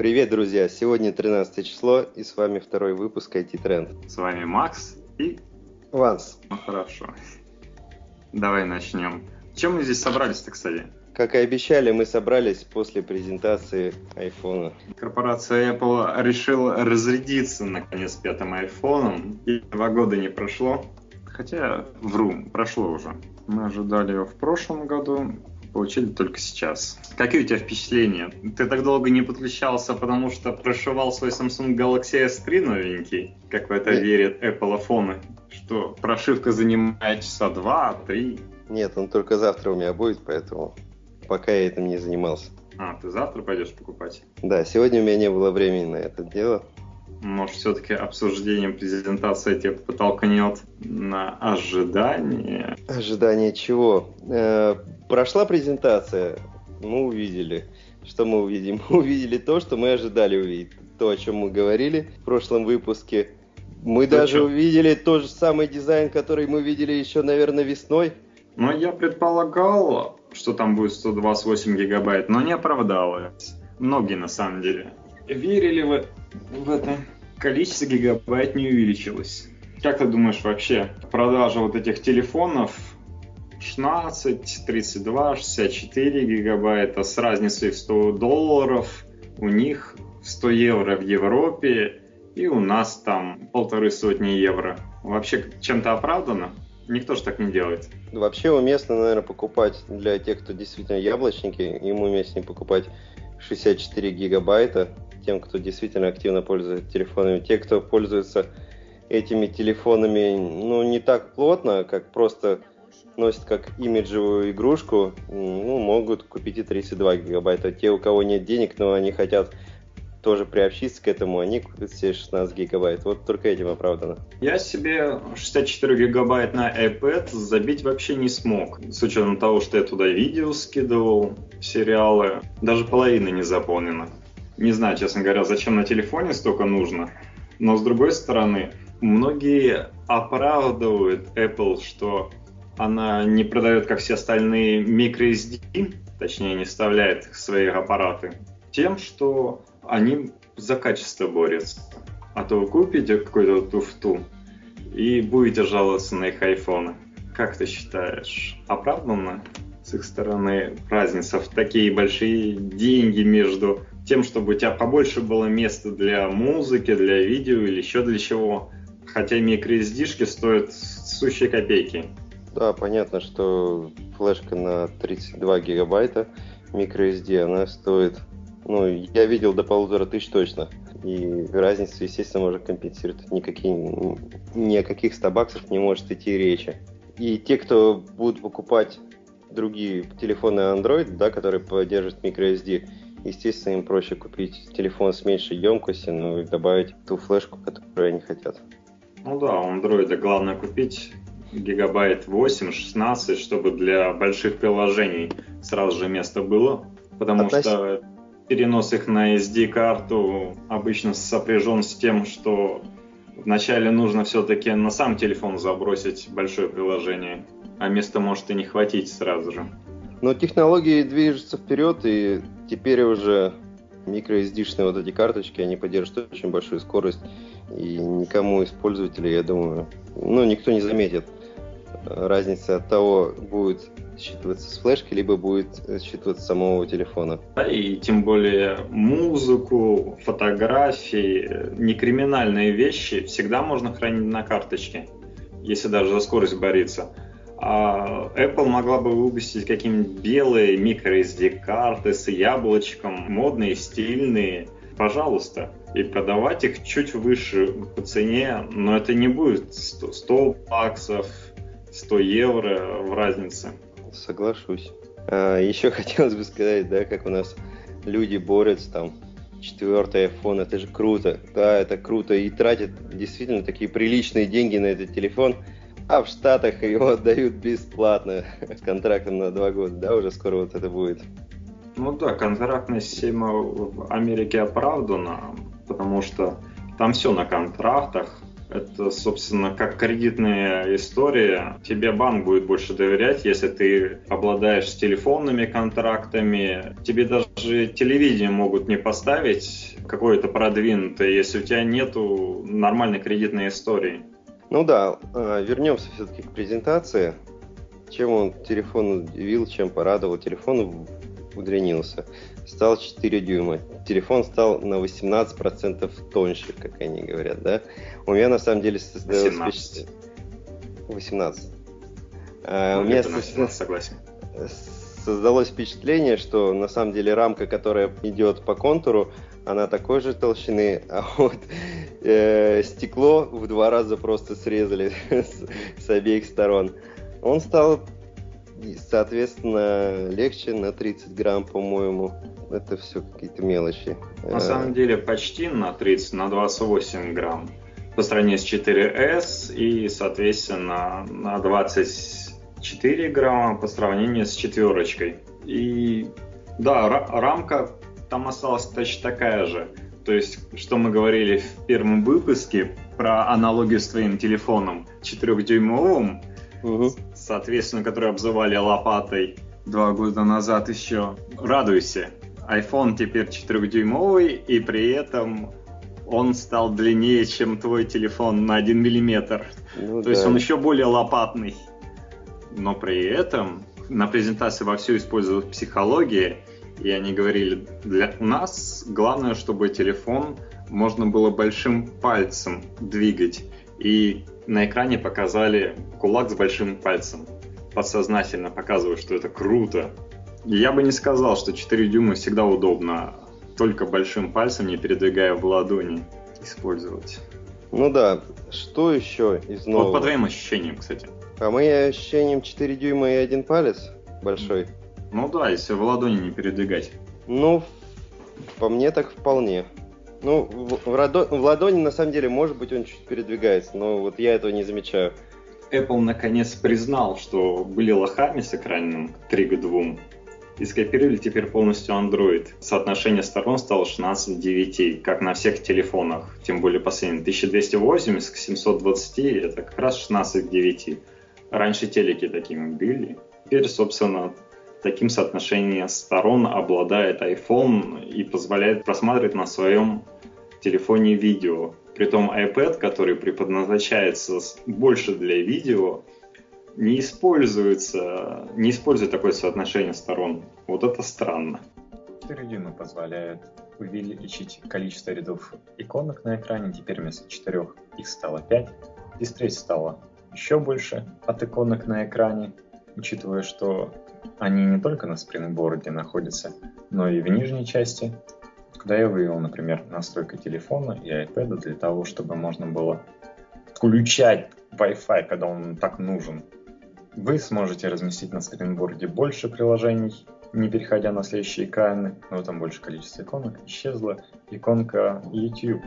Привет, друзья! Сегодня 13 число, и с вами второй выпуск IT Trend. С вами Макс и... Ванс. Ну, хорошо. Давай начнем. Чем мы здесь собрались-то, кстати? Как и обещали, мы собрались после презентации айфона. Корпорация Apple решила разрядиться, наконец, пятым айфоном. И два года не прошло. Хотя, вру, прошло уже. Мы ожидали его в прошлом году, получили только сейчас. Какие у тебя впечатления? Ты так долго не подключался, потому что прошивал свой Samsung Galaxy S3 новенький, как в это Нет. верят Apple фоны, что прошивка занимает часа два-три. Нет, он только завтра у меня будет, поэтому пока я этим не занимался. А, ты завтра пойдешь покупать? Да, сегодня у меня не было времени на это дело. Может, все-таки обсуждением презентации тебя подтолкнет на ожидание? Ожидание чего? Э, прошла презентация, мы увидели. Что мы увидим? Мы увидели то, что мы ожидали увидеть. То, о чем мы говорили в прошлом выпуске. Мы Ты даже что? увидели тот же самый дизайн, который мы видели еще, наверное, весной. Ну, я предполагал, что там будет 128 гигабайт, но не оправдалось. Многие, на самом деле, верили в, в это. Количество гигабайт не увеличилось. Как ты думаешь вообще, продажа вот этих телефонов 16, 32, 64 гигабайта с разницей в 100 долларов, у них 100 евро в Европе и у нас там полторы сотни евро. Вообще чем-то оправдано? Никто же так не делает. Вообще уместно, наверное, покупать для тех, кто действительно яблочники, им уместнее покупать 64 гигабайта, тем, кто действительно активно пользуется телефонами. Те, кто пользуется этими телефонами, ну, не так плотно, как просто носят как имиджевую игрушку, ну, могут купить и 32 гигабайта. Те, у кого нет денег, но они хотят тоже приобщиться к этому, они купят себе 16 гигабайт. Вот только этим оправдано. Я себе 64 гигабайт на iPad забить вообще не смог. С учетом того, что я туда видео скидывал, сериалы, даже половины не заполнено. Не знаю, честно говоря, зачем на телефоне столько нужно. Но с другой стороны, многие оправдывают Apple, что она не продает, как все остальные, microSD, точнее не вставляет в свои аппараты, тем, что они за качество борются. А то вы купите какую-то туфту и будете жаловаться на их айфоны. Как ты считаешь, оправданно с их стороны разница в такие большие деньги между тем, чтобы у тебя побольше было места для музыки, для видео или еще для чего? Хотя microSD стоят сущие копейки. Да, понятно, что флешка на 32 гигабайта microSD, она стоит ну, я видел до полутора тысяч точно. И разницу, естественно, можно компенсировать. Никакие, ни о каких 100 баксах не может идти речи. И те, кто будут покупать другие телефоны Android, да, которые поддерживают microSD, естественно, им проще купить телефон с меньшей емкостью, ну и добавить ту флешку, которую они хотят. Ну да, у Android главное купить гигабайт 8-16, чтобы для больших приложений сразу же место было, потому Относ... что перенос их на SD-карту обычно сопряжен с тем, что вначале нужно все-таки на сам телефон забросить большое приложение, а места может и не хватить сразу же. Но технологии движутся вперед, и теперь уже microSD-шные вот эти карточки, они поддерживают очень большую скорость, и никому из пользователей, я думаю, ну, никто не заметит разницы от того, будет считываться с флешки, либо будет считываться с самого телефона. И тем более музыку, фотографии, некриминальные вещи всегда можно хранить на карточке, если даже за скорость борется. А Apple могла бы выпустить какие-нибудь белые microSD карты с яблочком, модные, стильные, пожалуйста, и продавать их чуть выше по цене, но это не будет 100, 100 баксов, 100 евро в разнице. Соглашусь. А, еще хотелось бы сказать, да, как у нас люди борются там. Четвертый iPhone, это же круто. Да, это круто. И тратят действительно такие приличные деньги на этот телефон. А в Штатах его отдают бесплатно с контрактом на два года. Да, уже скоро вот это будет. Ну да, контрактная система в Америке оправдана, потому что там все на контрактах, Это, собственно, как кредитная история. Тебе банк будет больше доверять, если ты обладаешь телефонными контрактами. Тебе даже телевидение могут не поставить какое-то продвинутое, если у тебя нету нормальной кредитной истории. Ну да, а, вернемся все-таки к презентации. Чем он телефон удивил, чем порадовал. Телефон удлинился. Стал 4 дюйма. Телефон стал на 18% тоньше, как они говорят, да? У меня на самом деле создалось 18. 18. А, ну, у меня 18, согласен. создалось впечатление, что на самом деле рамка, которая идет по контуру, она такой же толщины, а вот э, стекло в два раза просто срезали с, с обеих сторон. Он стал, соответственно, легче на 30 грамм, по-моему. Это все какие-то мелочи. На э, самом деле почти на 30, на 28 грамм. По сравнению с 4S и, соответственно, на 24 грамма по сравнению с четверочкой. И да, рамка там осталась точно такая же. То есть, что мы говорили в первом выпуске про аналогию с твоим телефоном 4-дюймовым, угу. соответственно, который обзывали лопатой два года назад еще. Радуйся, iPhone теперь 4-дюймовый, и при этом он стал длиннее, чем твой телефон на 1 миллиметр. Ну, То да. есть он еще более лопатный. Но при этом на презентации вовсю использовалась психология, и они говорили, для нас главное, чтобы телефон можно было большим пальцем двигать. И на экране показали кулак с большим пальцем. Подсознательно показывают, что это круто. Я бы не сказал, что 4 дюйма всегда удобно только большим пальцем, не передвигая в ладони, использовать. Ну да, что еще из нового? Вот по твоим ощущениям, кстати. По моим ощущениям 4 дюйма и один палец большой. Ну да, если в ладони не передвигать. Ну, по мне так вполне. Ну, в, в, радо, в ладони на самом деле, может быть, он чуть передвигается, но вот я этого не замечаю. Apple наконец признал, что были лохами с экраном 3 к 2 и скопировали теперь полностью Android. Соотношение сторон стало 16 к 9, как на всех телефонах, тем более последний 1280 к 720, это как раз 16 к 9. Раньше телеки такими были. Теперь, собственно, таким соотношением сторон обладает iPhone и позволяет просматривать на своем телефоне видео. Притом iPad, который предназначается больше для видео, не используется, не использует такое соотношение сторон. Вот это странно. 4 дюйма позволяет увеличить количество рядов иконок на экране. Теперь вместо 4 их стало 5. Дисплей стало еще больше от иконок на экране, учитывая, что они не только на спрингборде находятся, но и в нижней части, куда я вывел, например, настройка телефона и iPad для того, чтобы можно было включать Wi-Fi, когда он так нужен. Вы сможете разместить на скринборде больше приложений, не переходя на следующие экраны, но там больше количество иконок. Исчезла иконка YouTube.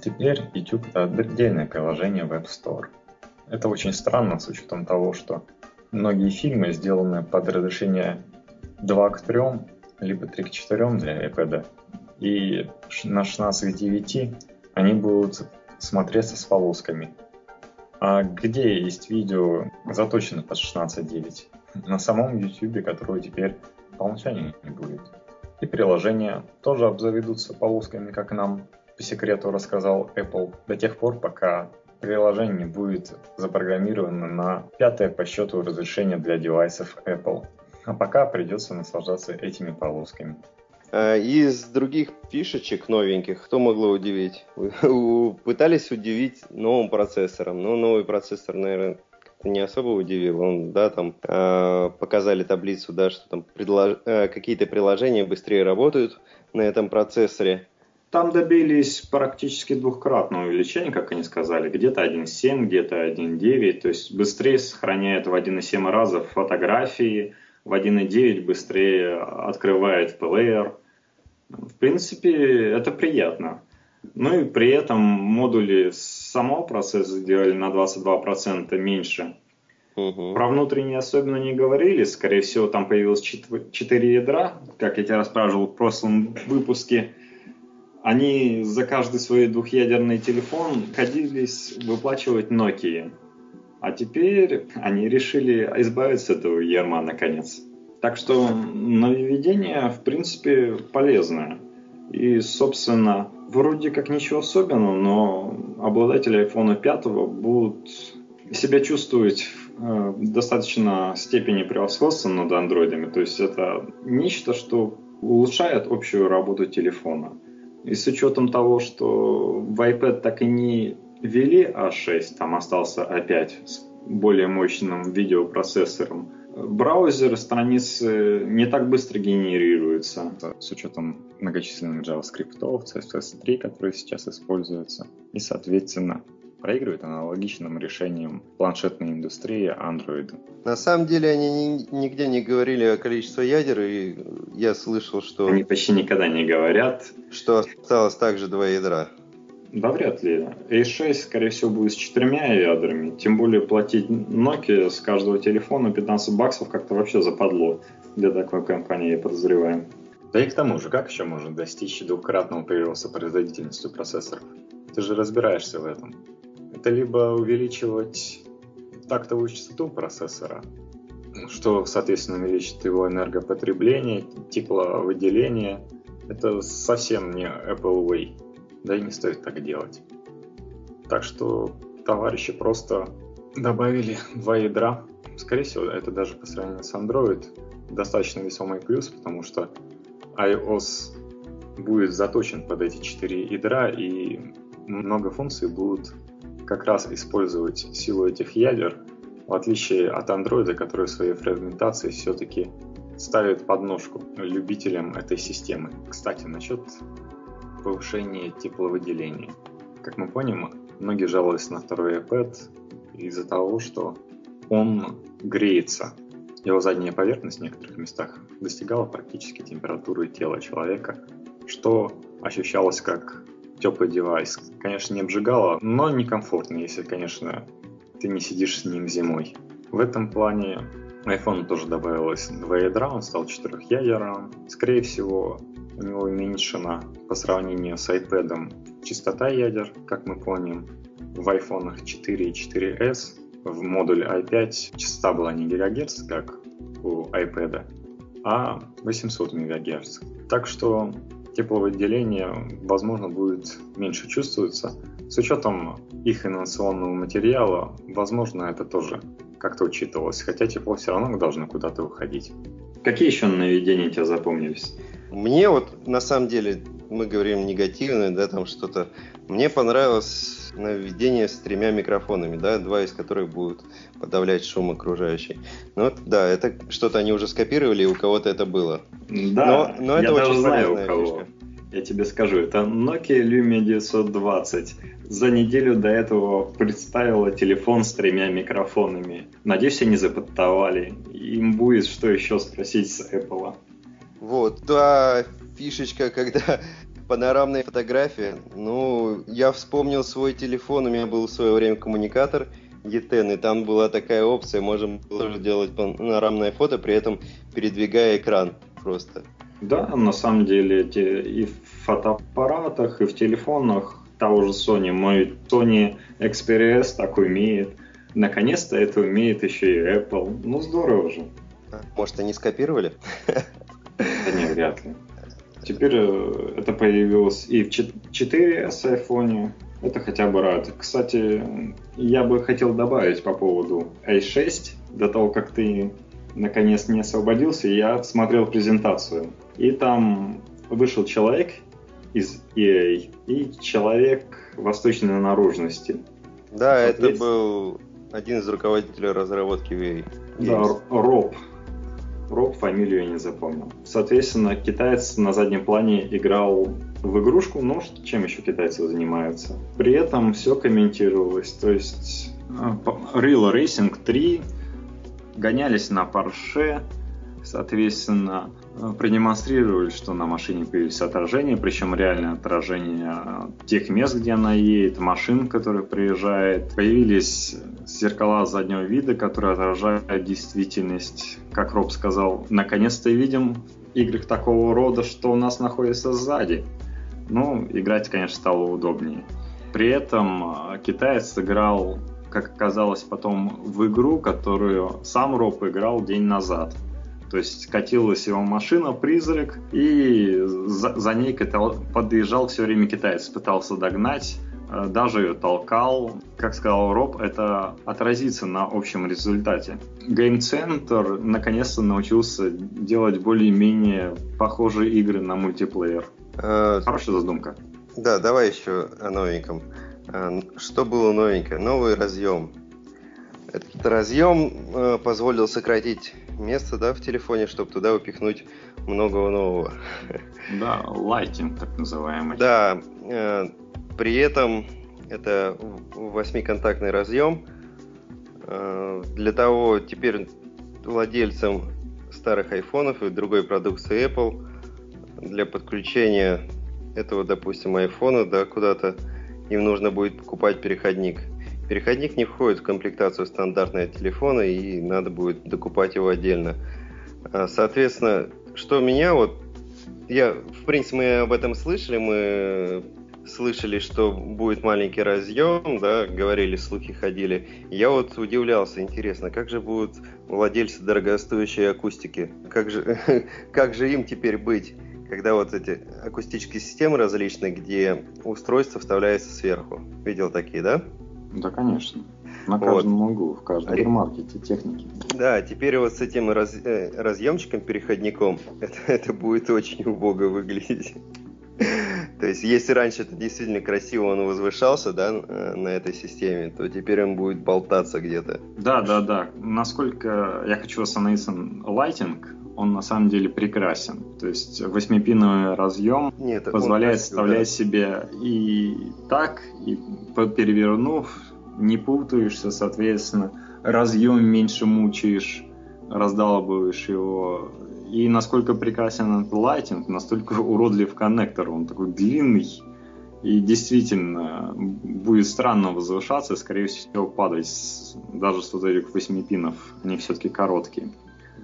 Теперь YouTube это отдельное приложение в App Store. Это очень странно с учетом того, что многие фильмы сделаны под разрешение 2 к 3, либо 3 к 4 для iPad. И на 16 к 9 они будут смотреться с полосками. А где есть видео заточено под 16.9? На самом YouTube, которого теперь по умолчанию не будет. И приложения тоже обзаведутся полосками, как нам по секрету рассказал Apple, до тех пор, пока приложение будет запрограммировано на пятое по счету разрешение для девайсов Apple. А пока придется наслаждаться этими полосками. А из других фишечек новеньких, кто могло удивить? Пытались удивить новым процессором, но новый процессор, наверное, не особо удивил. Он, да, там э, показали таблицу, да, что там предлож... э, какие-то приложения быстрее работают на этом процессоре. Там добились практически двухкратного увеличения, как они сказали. Где-то 1.7, где-то 1.9. То есть быстрее сохраняет в 1.7 раза фотографии, в 1.9 быстрее открывает плеер. В принципе, это приятно. Ну и при этом модули самого процесса сделали на 22% меньше. Угу. Про внутренние особенно не говорили. Скорее всего, там появилось 4 ядра, как я тебе рассказывал в прошлом выпуске. Они за каждый свой двухъядерный телефон ходились выплачивать Nokia. А теперь они решили избавиться от этого ярма наконец. Так что нововведение, в принципе, полезное. И, собственно, вроде как ничего особенного, но обладатели iPhone 5 будут себя чувствовать в э, достаточно степени превосходства над андроидами. То есть это нечто, что улучшает общую работу телефона. И с учетом того, что в iPad так и не ввели A6, там остался A5 с более мощным видеопроцессором, браузер страницы не так быстро генерируются. С учетом многочисленных JavaScript, CSS3, которые сейчас используются. И, соответственно, проигрывает аналогичным решением планшетной индустрии Android. На самом деле они нигде не говорили о количестве ядер, и я слышал, что... Они почти никогда не говорят. Что осталось также два ядра. Да вряд ли. A6, скорее всего, будет с четырьмя ядрами. Тем более платить Nokia с каждого телефона 15 баксов как-то вообще западло для такой компании, я подозреваю. Да и к тому же, как еще можно достичь двукратного прироста производительности процессоров? Ты же разбираешься в этом. Это либо увеличивать тактовую частоту процессора, что, соответственно, увеличит его энергопотребление, тепловыделение. Это совсем не Apple Way да и не стоит так делать. Так что товарищи просто добавили два ядра. Скорее всего, это даже по сравнению с Android достаточно весомый плюс, потому что iOS будет заточен под эти четыре ядра, и много функций будут как раз использовать силу этих ядер, в отличие от Android, который в своей фрагментации все-таки ставит подножку любителям этой системы. Кстати, насчет повышение тепловыделения. Как мы помним, многие жаловались на второй iPad из-за того, что он греется. Его задняя поверхность в некоторых местах достигала практически температуры тела человека, что ощущалось как теплый девайс. Конечно, не обжигало, но некомфортно, если, конечно, ты не сидишь с ним зимой. В этом плане iPhone тоже добавилось два ядра, он стал четырехъядерным. Скорее всего, у него уменьшена по сравнению с iPad частота ядер, как мы помним. В iPhone 4 и 4S в модуле i5 частота была не ГГц, как у iPad, а 800 МГц. Так что тепловыделение, возможно, будет меньше чувствоваться. С учетом их инновационного материала, возможно, это тоже как-то учитывалось, хотя тепло все равно должно куда-то уходить. Какие еще наведения тебя запомнились? Мне вот, на самом деле, мы говорим негативное, да, там что-то. Мне понравилось наведение с тремя микрофонами, да, два из которых будут подавлять шум окружающий. Ну, вот, да, это что-то они уже скопировали, и у кого-то это было. Да, но, но это я очень даже знаю у кого. Фишка. Я тебе скажу, это Nokia Lumia 920. За неделю до этого представила телефон с тремя микрофонами. Надеюсь, они запатентовали. Им будет что еще спросить с Apple. Вот, та фишечка, когда панорамная фотография. Ну, я вспомнил свой телефон, у меня был в свое время коммуникатор E10, и там была такая опция, можем тоже делать панорамное фото, при этом передвигая экран просто. Да, на самом деле эти и в фотоаппаратах, и в телефонах того же Sony. Мой Sony Xperia S так умеет. Наконец-то это умеет еще и Apple. Ну, здорово же. Может, они скопировали? Да не, вряд ли. Теперь э, это появилось и в 4S iPhone. Это хотя бы рад. Кстати, я бы хотел добавить по поводу i6. До того, как ты наконец не освободился, я смотрел презентацию. И там вышел человек из EA и человек восточной наружности. Да, это был один из руководителей разработки EA. Да, Роб. Роб, фамилию я не запомнил. Соответственно, китаец на заднем плане играл в игрушку, но чем еще китайцы занимаются? При этом все комментировалось, то есть а, Real Racing 3 гонялись на Porsche, соответственно, Э, продемонстрировали, что на машине появились отражения, причем реальное отражение э, тех мест, где она едет, машин, которые приезжает. Появились зеркала заднего вида, которые отражают действительность. Как Роб сказал, наконец-то видим в играх такого рода, что у нас находится сзади. Ну, играть, конечно, стало удобнее. При этом э, китаец сыграл, как оказалось потом, в игру, которую сам Роб играл день назад. То есть катилась его машина, призрак, и за, за ней подъезжал все время китаец, пытался догнать, э, даже ее толкал. Как сказал Роб, это отразится на общем результате. Game Center наконец-то научился делать более-менее похожие игры на мультиплеер. А... Хорошая задумка. Да, давай еще о новеньком. А, что было новенькое? Новый разъем. Этот разъем э, позволил сократить место да, в телефоне, чтобы туда упихнуть много нового. Да, лайтинг так называемый. Да, э, при этом это восьмиконтактный разъем. Э, для того теперь владельцам старых айфонов и другой продукции Apple для подключения этого, допустим, айфона да, куда-то им нужно будет покупать переходник – Переходник не входит в комплектацию стандартного телефона и надо будет докупать его отдельно. А, соответственно, что меня вот... Я, в принципе, мы об этом слышали, мы слышали, что будет маленький разъем, да, говорили, слухи ходили. Я вот удивлялся, интересно, как же будут владельцы дорогостоящей акустики? Как же, как же им теперь быть, когда вот эти акустические системы различные, где устройство вставляется сверху? Видел такие, да? Да, конечно. На каждом вот. углу, в каждом маркете техники. Да, теперь вот с этим раз, э, разъемчиком, переходником, это, это будет очень убого выглядеть. То есть, если раньше это действительно красиво он возвышался, да, э, на этой системе, то теперь он будет болтаться где-то. Да, да, да. Насколько я хочу остановиться Lighting, он на самом деле прекрасен. То есть восьмипиновый разъем Нет, позволяет вставлять себе и так, и перевернув, не путаешься, соответственно, разъем меньше мучаешь, раздалбываешь его. И насколько прекрасен этот лайтинг, настолько уродлив коннектор. Он такой длинный, и действительно будет странно возвышаться, скорее всего, падать даже с вот этих восьми пинов. Они все-таки короткие.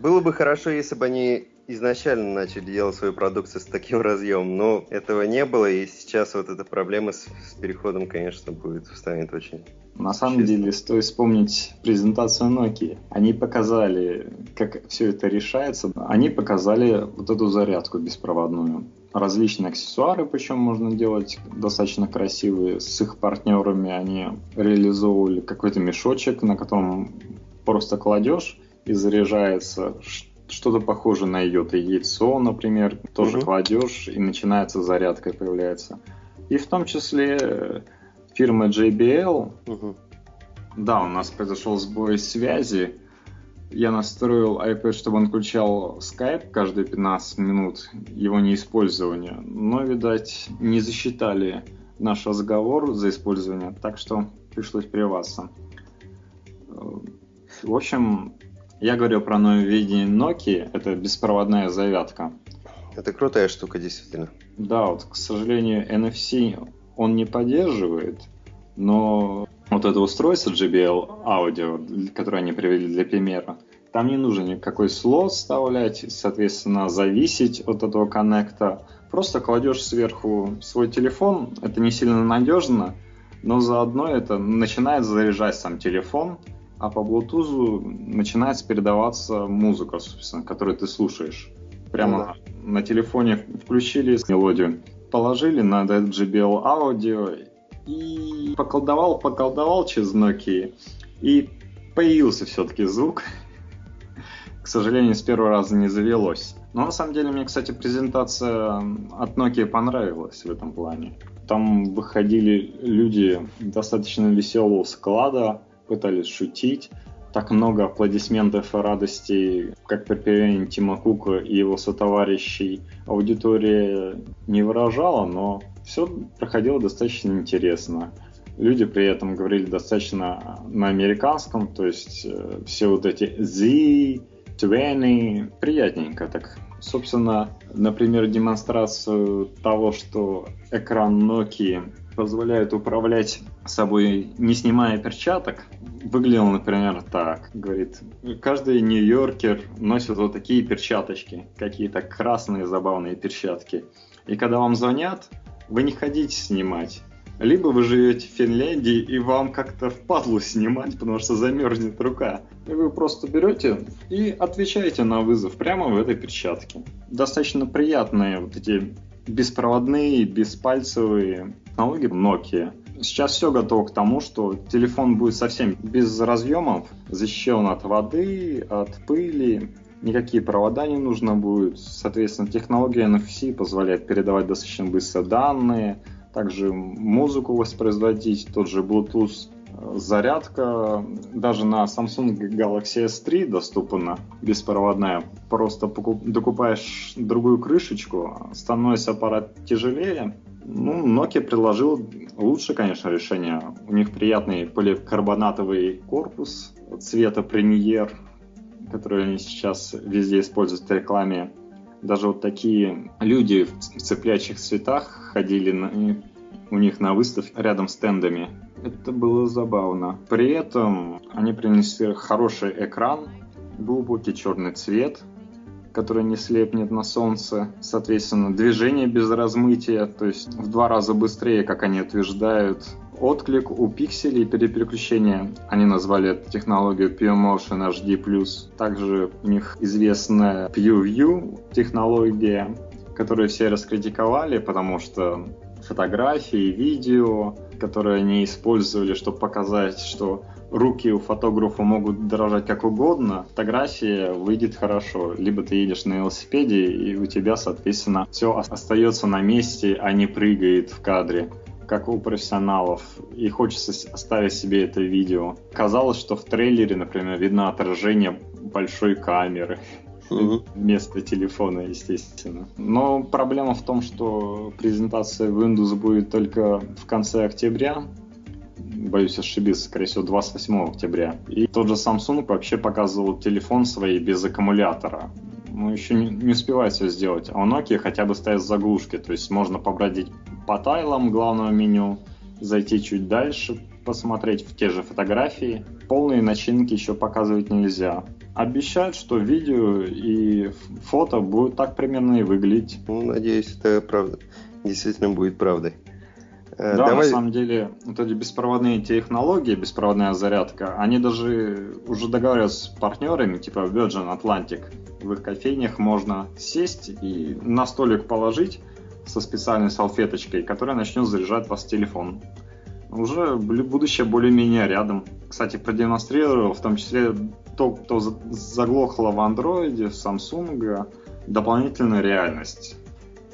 Было бы хорошо, если бы они изначально начали делать свою продукцию с таким разъемом, но этого не было, и сейчас вот эта проблема с, с переходом, конечно, будет станет очень на самом Честно. деле, стоит вспомнить презентацию Nokia. Они показали, как все это решается. Они показали вот эту зарядку беспроводную. Различные аксессуары, причем можно делать достаточно красивые. С их партнерами они реализовывали какой-то мешочек, на котором просто кладешь и заряжается что-то похожее на йота яйцо, например, тоже угу. кладешь и начинается зарядка появляется. И в том числе э, фирма JBL, угу. да, у нас произошел сбой связи. Я настроил iPad, чтобы он включал Skype каждые 15 минут его неиспользования, но, видать, не засчитали наш разговор за использование, так что пришлось прерваться. Э, в общем, я говорил про нововведение Nokia, это беспроводная зарядка. Это крутая штука, действительно. Да, вот, к сожалению, NFC он не поддерживает, но вот это устройство JBL Audio, которое они привели для примера, там не нужно никакой слот вставлять, соответственно, зависеть от этого коннекта. Просто кладешь сверху свой телефон, это не сильно надежно, но заодно это начинает заряжать сам телефон, а по Bluetooth начинается передаваться музыка, собственно, которую ты слушаешь. Прямо ну, да. на телефоне включили мелодию, положили на этот JBL аудио и поколдовал, поколдовал через Nokia, и появился все-таки звук. К сожалению, с первого раза не завелось. Но на самом деле мне, кстати, презентация от Nokia понравилась в этом плане. Там выходили люди достаточно веселого склада, пытались шутить. Так много аплодисментов и радости, как при появлении Тима Кука и его сотоварищей, аудитория не выражала, но все проходило достаточно интересно. Люди при этом говорили достаточно на американском, то есть э, все вот эти Z, 20, приятненько так. Собственно, например, демонстрацию того, что экран Nokia позволяет управлять собой, не снимая перчаток, выглядел, например, так. Говорит, каждый нью-йоркер носит вот такие перчаточки, какие-то красные забавные перчатки. И когда вам звонят, вы не хотите снимать. Либо вы живете в Финляндии, и вам как-то впадлу снимать, потому что замерзнет рука. И вы просто берете и отвечаете на вызов прямо в этой перчатке. Достаточно приятные вот эти беспроводные, беспальцевые технологии Nokia. Сейчас все готово к тому, что телефон будет совсем без разъемов, защищен от воды, от пыли, никакие провода не нужно будет. Соответственно, технология NFC позволяет передавать достаточно быстро данные, также музыку воспроизводить, тот же Bluetooth зарядка даже на Samsung Galaxy S3 доступна беспроводная. Просто докупаешь другую крышечку, становится аппарат тяжелее. Ну, Nokia предложил лучше, конечно, решение. У них приятный поликарбонатовый корпус цвета премьер, который они сейчас везде используют в рекламе. Даже вот такие люди в цеплячих цветах ходили на, у них на выставке рядом с стендами. Это было забавно. При этом они принесли хороший экран, глубокий черный цвет, который не слепнет на солнце. Соответственно, движение без размытия, то есть в два раза быстрее, как они утверждают. Отклик у пикселей при переключении, они назвали эту технологию PureMotion HD+. Также у них известная PureView технология, которую все раскритиковали, потому что фотографии, видео, которые они использовали, чтобы показать, что руки у фотографа могут дрожать как угодно, фотография выйдет хорошо. Либо ты едешь на велосипеде, и у тебя, соответственно, все остается на месте, а не прыгает в кадре как у профессионалов, и хочется оставить себе это видео. Казалось, что в трейлере, например, видно отражение большой камеры угу. вместо телефона, естественно. Но проблема в том, что презентация Windows будет только в конце октября, боюсь ошибиться, скорее всего, 28 октября. И тот же Samsung вообще показывал телефон свой без аккумулятора. Ну, еще не, не успевает все сделать. А у Nokia хотя бы стоят заглушки, то есть можно побродить по тайлам главного меню, зайти чуть дальше, посмотреть в те же фотографии. Полные начинки еще показывать нельзя. Обещают, что видео и фото будут так примерно и выглядеть. Ну, надеюсь, это правда. Действительно будет правдой. Э, да, Давай... на самом деле, вот эти беспроводные технологии, беспроводная зарядка, они даже уже договариваются с партнерами, типа Virgin Atlantic. В их кофейнях можно сесть и на столик положить со специальной салфеточкой, которая начнет заряжать вас телефон уже будущее более-менее рядом. Кстати, продемонстрировал в том числе то, кто заглохло в андроиде, в Samsung, дополнительную реальность.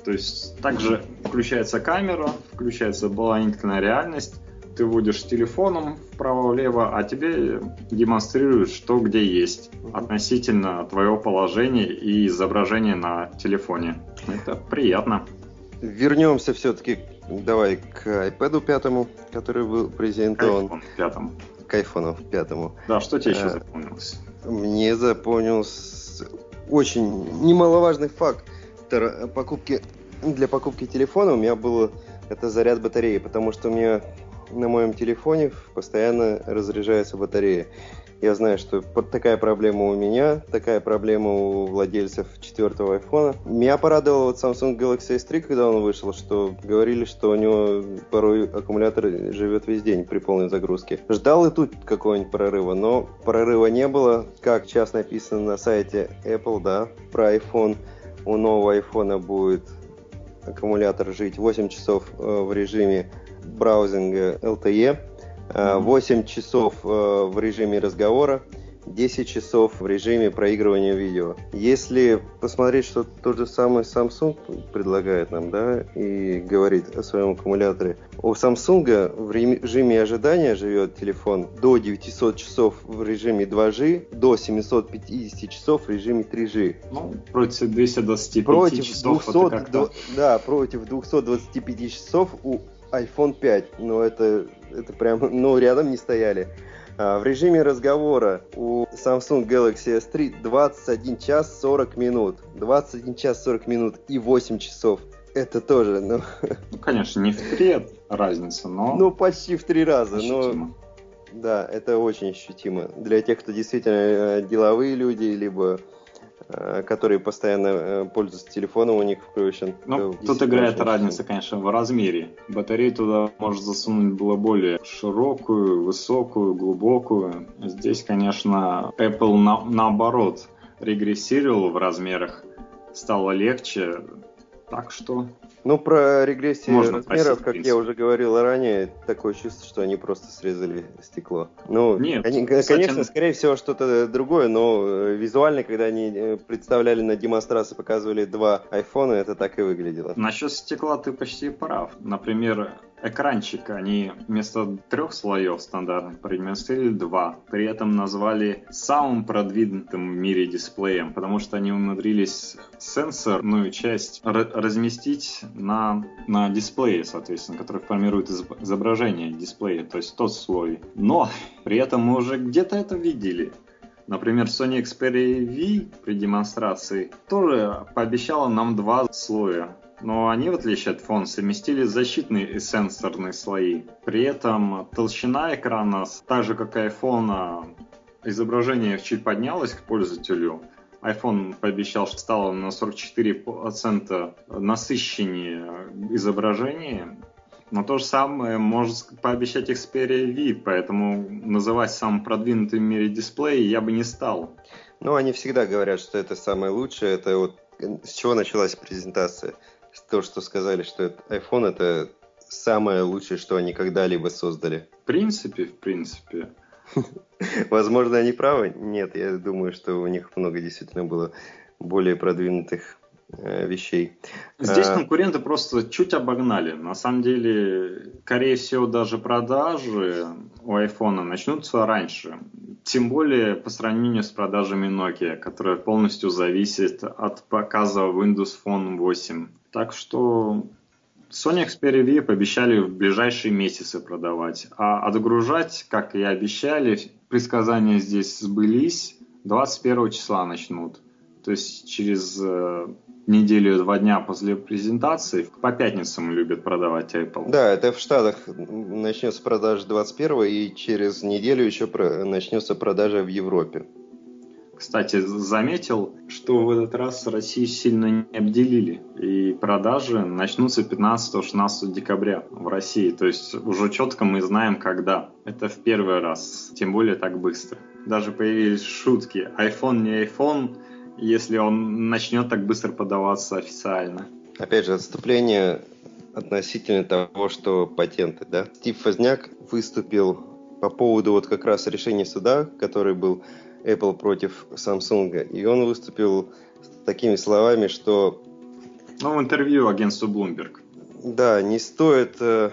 То есть также включается камера, включается дополнительная реальность, ты вводишь телефоном вправо-влево, а тебе демонстрируют, что где есть относительно твоего положения и изображения на телефоне. Это приятно. Вернемся все-таки Давай к iPad пятому, который был презентован. К iPhone пятому. К iPhone пятому. Да, что тебе еще а, запомнилось? Мне запомнился очень немаловажный факт покупки для покупки телефона у меня было это заряд батареи, потому что у меня на моем телефоне постоянно разряжается батарея. Я знаю, что такая проблема у меня, такая проблема у владельцев четвертого айфона. Меня порадовал вот Samsung Galaxy S3, когда он вышел, что говорили, что у него порой аккумулятор живет весь день при полной загрузке. Ждал и тут какого-нибудь прорыва, но прорыва не было. Как сейчас написано на сайте Apple, да, про iPhone, у нового айфона будет аккумулятор жить 8 часов э, в режиме браузинга LTE, 8 часов э, в режиме разговора, 10 часов в режиме проигрывания видео. Если посмотреть, что тот же самый Samsung предлагает нам, да, и говорит о своем аккумуляторе, у Samsung в режиме ожидания живет телефон до 900 часов в режиме 2G, до 750 часов в режиме 3G. Ну, против 225 против часов 200, до, да, против 225 часов у iPhone 5. Но это это прям, ну, рядом не стояли. А, в режиме разговора у Samsung Galaxy S3 21 час 40 минут. 21 час 40 минут и 8 часов. Это тоже, ну... Ну, конечно, не в три разница, но... Ну, почти в три раза, ощутимо. но... Да, это очень ощутимо. Для тех, кто действительно э, деловые люди, либо э, которые постоянно э, пользуются телефоном, у них включен. Ну, тут играет разница, конечно, в размере. Батарею туда может засунуть было более широкую, высокую, глубокую. Здесь, конечно, Apple на, наоборот регрессировал в размерах. Стало легче, так что ну, про регрессию Можно размеров, как я уже говорил ранее, такое чувство, что они просто срезали стекло. Ну, Нет, они, кстати... конечно, скорее всего, что-то другое, но э, визуально, когда они э, представляли на демонстрации, показывали два айфона, это так и выглядело. Насчет стекла ты почти прав. Например, экранчик они вместо трех слоев стандартных продемонстрировали два. При этом назвали самым продвинутым в мире дисплеем, потому что они умудрились сенсорную часть разместить на, на дисплее, соответственно, который формирует изображение дисплея, то есть тот слой. Но при этом мы уже где-то это видели. Например, Sony Xperia V при демонстрации тоже пообещала нам два слоя но они, в отличие от фон, совместили защитные и сенсорные слои. При этом толщина экрана, так же как и iPhone, изображение чуть поднялось к пользователю. iPhone пообещал, что стало на 44% насыщеннее изображение. Но то же самое может пообещать Xperia V, поэтому называть самым продвинутым в мире дисплей я бы не стал. Ну, они всегда говорят, что это самое лучшее. Это вот с чего началась презентация? То, что сказали, что iPhone это самое лучшее, что они когда-либо создали. В принципе, в принципе. Возможно, они правы. Нет, я думаю, что у них много действительно было более продвинутых вещей. Здесь а... конкуренты просто чуть обогнали. На самом деле, скорее всего, даже продажи у iPhone начнутся раньше. Тем более по сравнению с продажами Nokia, которая полностью зависит от показа Windows Phone 8. Так что Sony Xperia V пообещали в ближайшие месяцы продавать. А отгружать, как и обещали, предсказания здесь сбылись, 21 числа начнут. То есть через э, неделю-два дня после презентации по пятницам любят продавать Apple. Да, это в Штатах начнется продажа 21 и через неделю еще начнется продажа в Европе. Кстати, заметил, что в этот раз Россию сильно не обделили. И продажи начнутся 15-16 декабря в России. То есть уже четко мы знаем, когда. Это в первый раз. Тем более так быстро. Даже появились шутки. iPhone не iPhone, если он начнет так быстро подаваться официально. Опять же, отступление относительно того, что патенты, да? Стив Возняк выступил по поводу вот как раз решения суда, который был Apple против Samsung. И он выступил с такими словами, что... Ну, в интервью агентству Bloomberg. Да, не стоит э,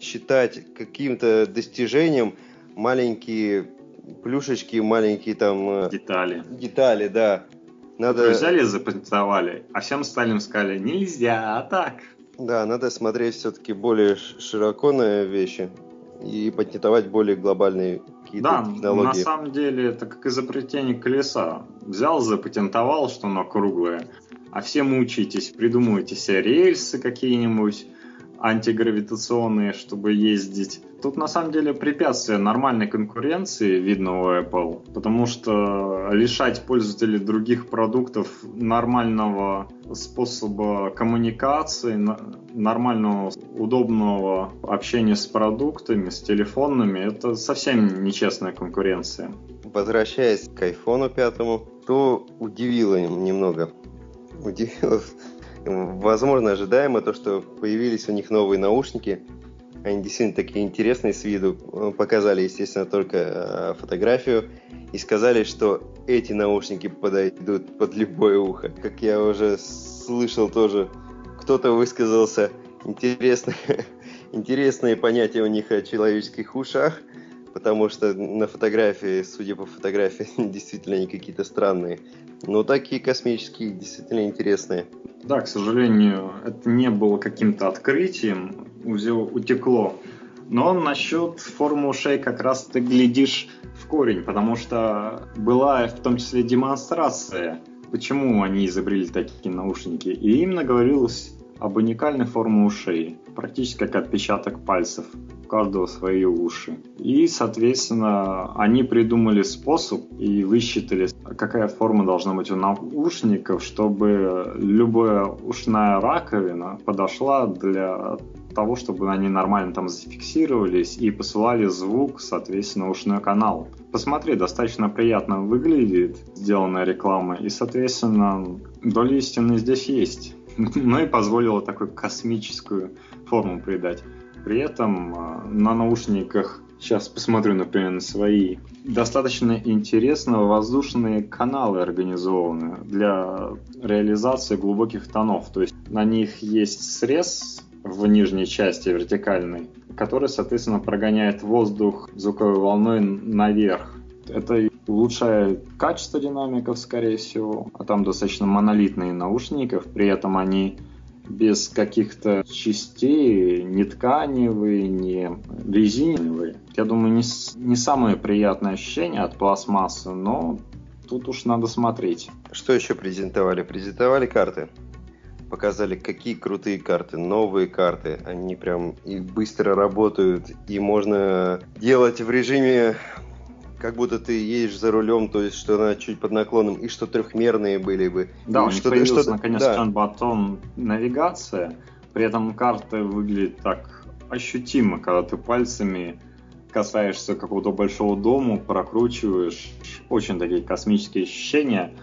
считать каким-то достижением маленькие плюшечки, маленькие там... Э, детали. Детали, да. Надо... Вы взяли и запатентовали, а всем остальным сказали, нельзя, а так. Да, надо смотреть все-таки более широко на вещи и патентовать более глобальные какие-то да, технологии. на самом деле это как изобретение колеса. Взял, запатентовал, что оно круглое, а все мучаетесь, придумываете себе рельсы какие-нибудь, антигравитационные, чтобы ездить. Тут на самом деле препятствие нормальной конкуренции видно у Apple, потому что лишать пользователей других продуктов нормального способа коммуникации, нормального, удобного общения с продуктами, с телефонами, это совсем нечестная конкуренция. Возвращаясь к iPhone 5, то удивило немного. Удивило возможно, ожидаемо то, что появились у них новые наушники. Они действительно такие интересные с виду. Показали, естественно, только э, фотографию и сказали, что эти наушники подойдут под любое ухо. Как я уже слышал тоже, кто-то высказался интересные, интересные понятия у них о человеческих ушах, потому что на фотографии, судя по фотографии, действительно они какие-то странные. Но такие космические, действительно интересные. Да, к сожалению, это не было каким-то открытием, узел утекло. Но насчет формы ушей как раз ты глядишь в корень, потому что была в том числе демонстрация, почему они изобрели такие наушники. И именно говорилось об уникальной форме ушей, практически как отпечаток пальцев, у каждого свои уши. И, соответственно, они придумали способ и высчитали какая форма должна быть у наушников, чтобы любая ушная раковина подошла для того, чтобы они нормально там зафиксировались и посылали звук, соответственно, ушной канал. Посмотри, достаточно приятно выглядит сделанная реклама, и, соответственно, доля истины здесь есть. Ну и позволила такую космическую форму придать. При этом а, на наушниках Сейчас посмотрю, например, на свои. Достаточно интересно воздушные каналы организованы для реализации глубоких тонов. То есть на них есть срез в нижней части вертикальной, который, соответственно, прогоняет воздух звуковой волной наверх. Это улучшает качество динамиков, скорее всего. А там достаточно монолитные наушников, при этом они без каких-то частей, не тканевые, не резиновые. Я думаю, не, не самое приятное ощущение от пластмассы, но тут уж надо смотреть. Что еще презентовали? Презентовали карты. Показали, какие крутые карты, новые карты. Они прям и быстро работают, и можно делать в режиме как будто ты едешь за рулем, то есть что она чуть под наклоном, и что трехмерные были бы. Да, и у них что, появился что, наконец да. батон навигация, при этом карта выглядит так ощутимо, когда ты пальцами касаешься какого-то большого дома, прокручиваешь, очень такие космические ощущения,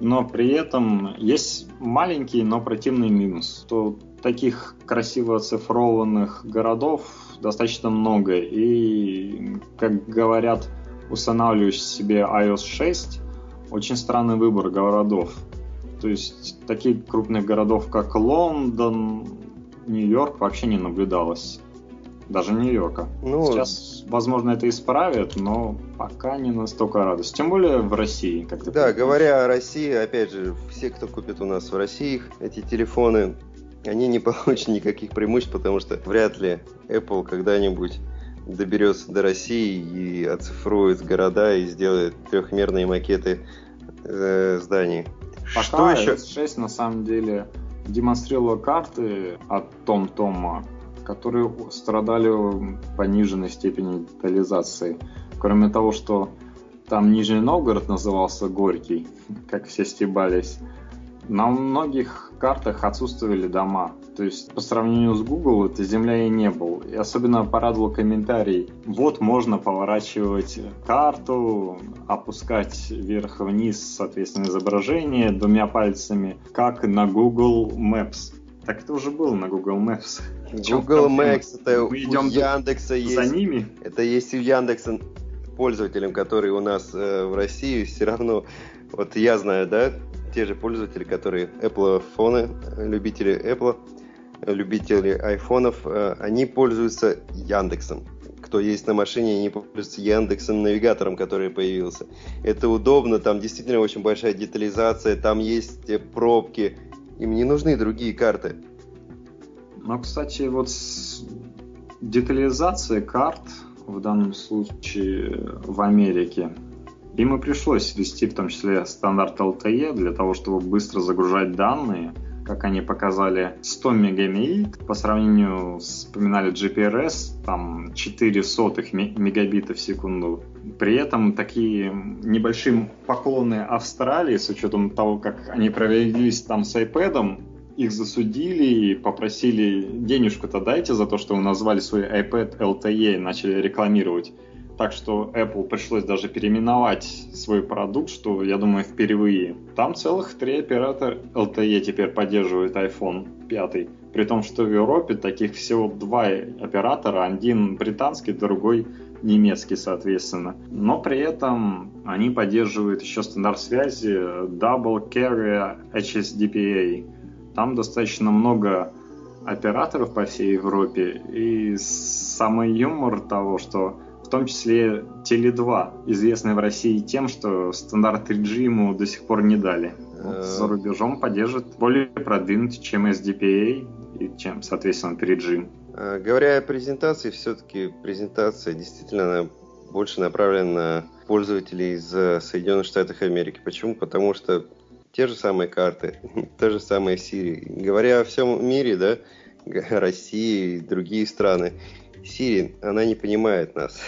но при этом есть маленький, но противный минус, что таких красиво оцифрованных городов достаточно много, и, как говорят устанавливаешь себе iOS 6, очень странный выбор городов. То есть таких крупных городов, как Лондон, Нью-Йорк вообще не наблюдалось. Даже Нью-Йорка. Ну, Сейчас, возможно, это исправят, но пока не настолько радость. Тем более в России. Как да, говоря о России, опять же, все, кто купит у нас в России эти телефоны, они не получат никаких преимуществ, потому что вряд ли Apple когда-нибудь доберется до России и оцифрует города и сделает трехмерные макеты э, зданий. Пока Что еще? S6 на самом деле демонстрировала карты от Том Тома, которые страдали пониженной степени детализации. Кроме того, что там Нижний Новгород назывался Горький, как все стебались, на многих картах отсутствовали дома. То есть по сравнению с Google это земля и не был. И особенно порадовал комментарий. Вот можно поворачивать карту, опускать вверх-вниз, соответственно, изображение двумя пальцами, как на Google Maps. Так это уже было на Google Maps. Google Maps это Мы идем у Яндекса есть. За ними? Это есть у Яндекса пользователям, которые у нас э, в России, все равно, вот я знаю, да, те же пользователи, которые Apple фоны, любители Apple, любители айфонов, э, они пользуются Яндексом. Кто есть на машине, они пользуются Яндексом навигатором, который появился. Это удобно, там действительно очень большая детализация, там есть пробки. Им не нужны другие карты. Ну, кстати, вот детализация карт в данном случае в Америке им и пришлось ввести в том числе стандарт LTE для того, чтобы быстро загружать данные. Как они показали, 100 мегабит по сравнению с, вспоминали GPRS, там 4 сотых мегабита в секунду. При этом такие небольшие поклоны Австралии, с учетом того, как они провелись там с iPad, их засудили и попросили денежку-то дайте за то, что вы назвали свой iPad LTE и начали рекламировать. Так что Apple пришлось даже переименовать свой продукт, что, я думаю, впервые. Там целых три оператора LTE теперь поддерживает iPhone 5. При том, что в Европе таких всего два оператора. Один британский, другой немецкий, соответственно. Но при этом они поддерживают еще стандарт связи Double Carrier HSDPA. Там достаточно много операторов по всей Европе. И самый юмор того, что в том числе Теле2, известный в России тем, что стандарт 3G ему до сих пор не дали. Вот за рубежом поддержит более продвинутый, чем SDPA и чем, соответственно, 3G. А, говоря о презентации, все-таки презентация действительно больше направлена на пользователей из Соединенных Штатов Америки. Почему? Потому что те же самые карты, та же самая Siri. Говоря о всем мире, да, России и другие страны, Сири, она не понимает нас.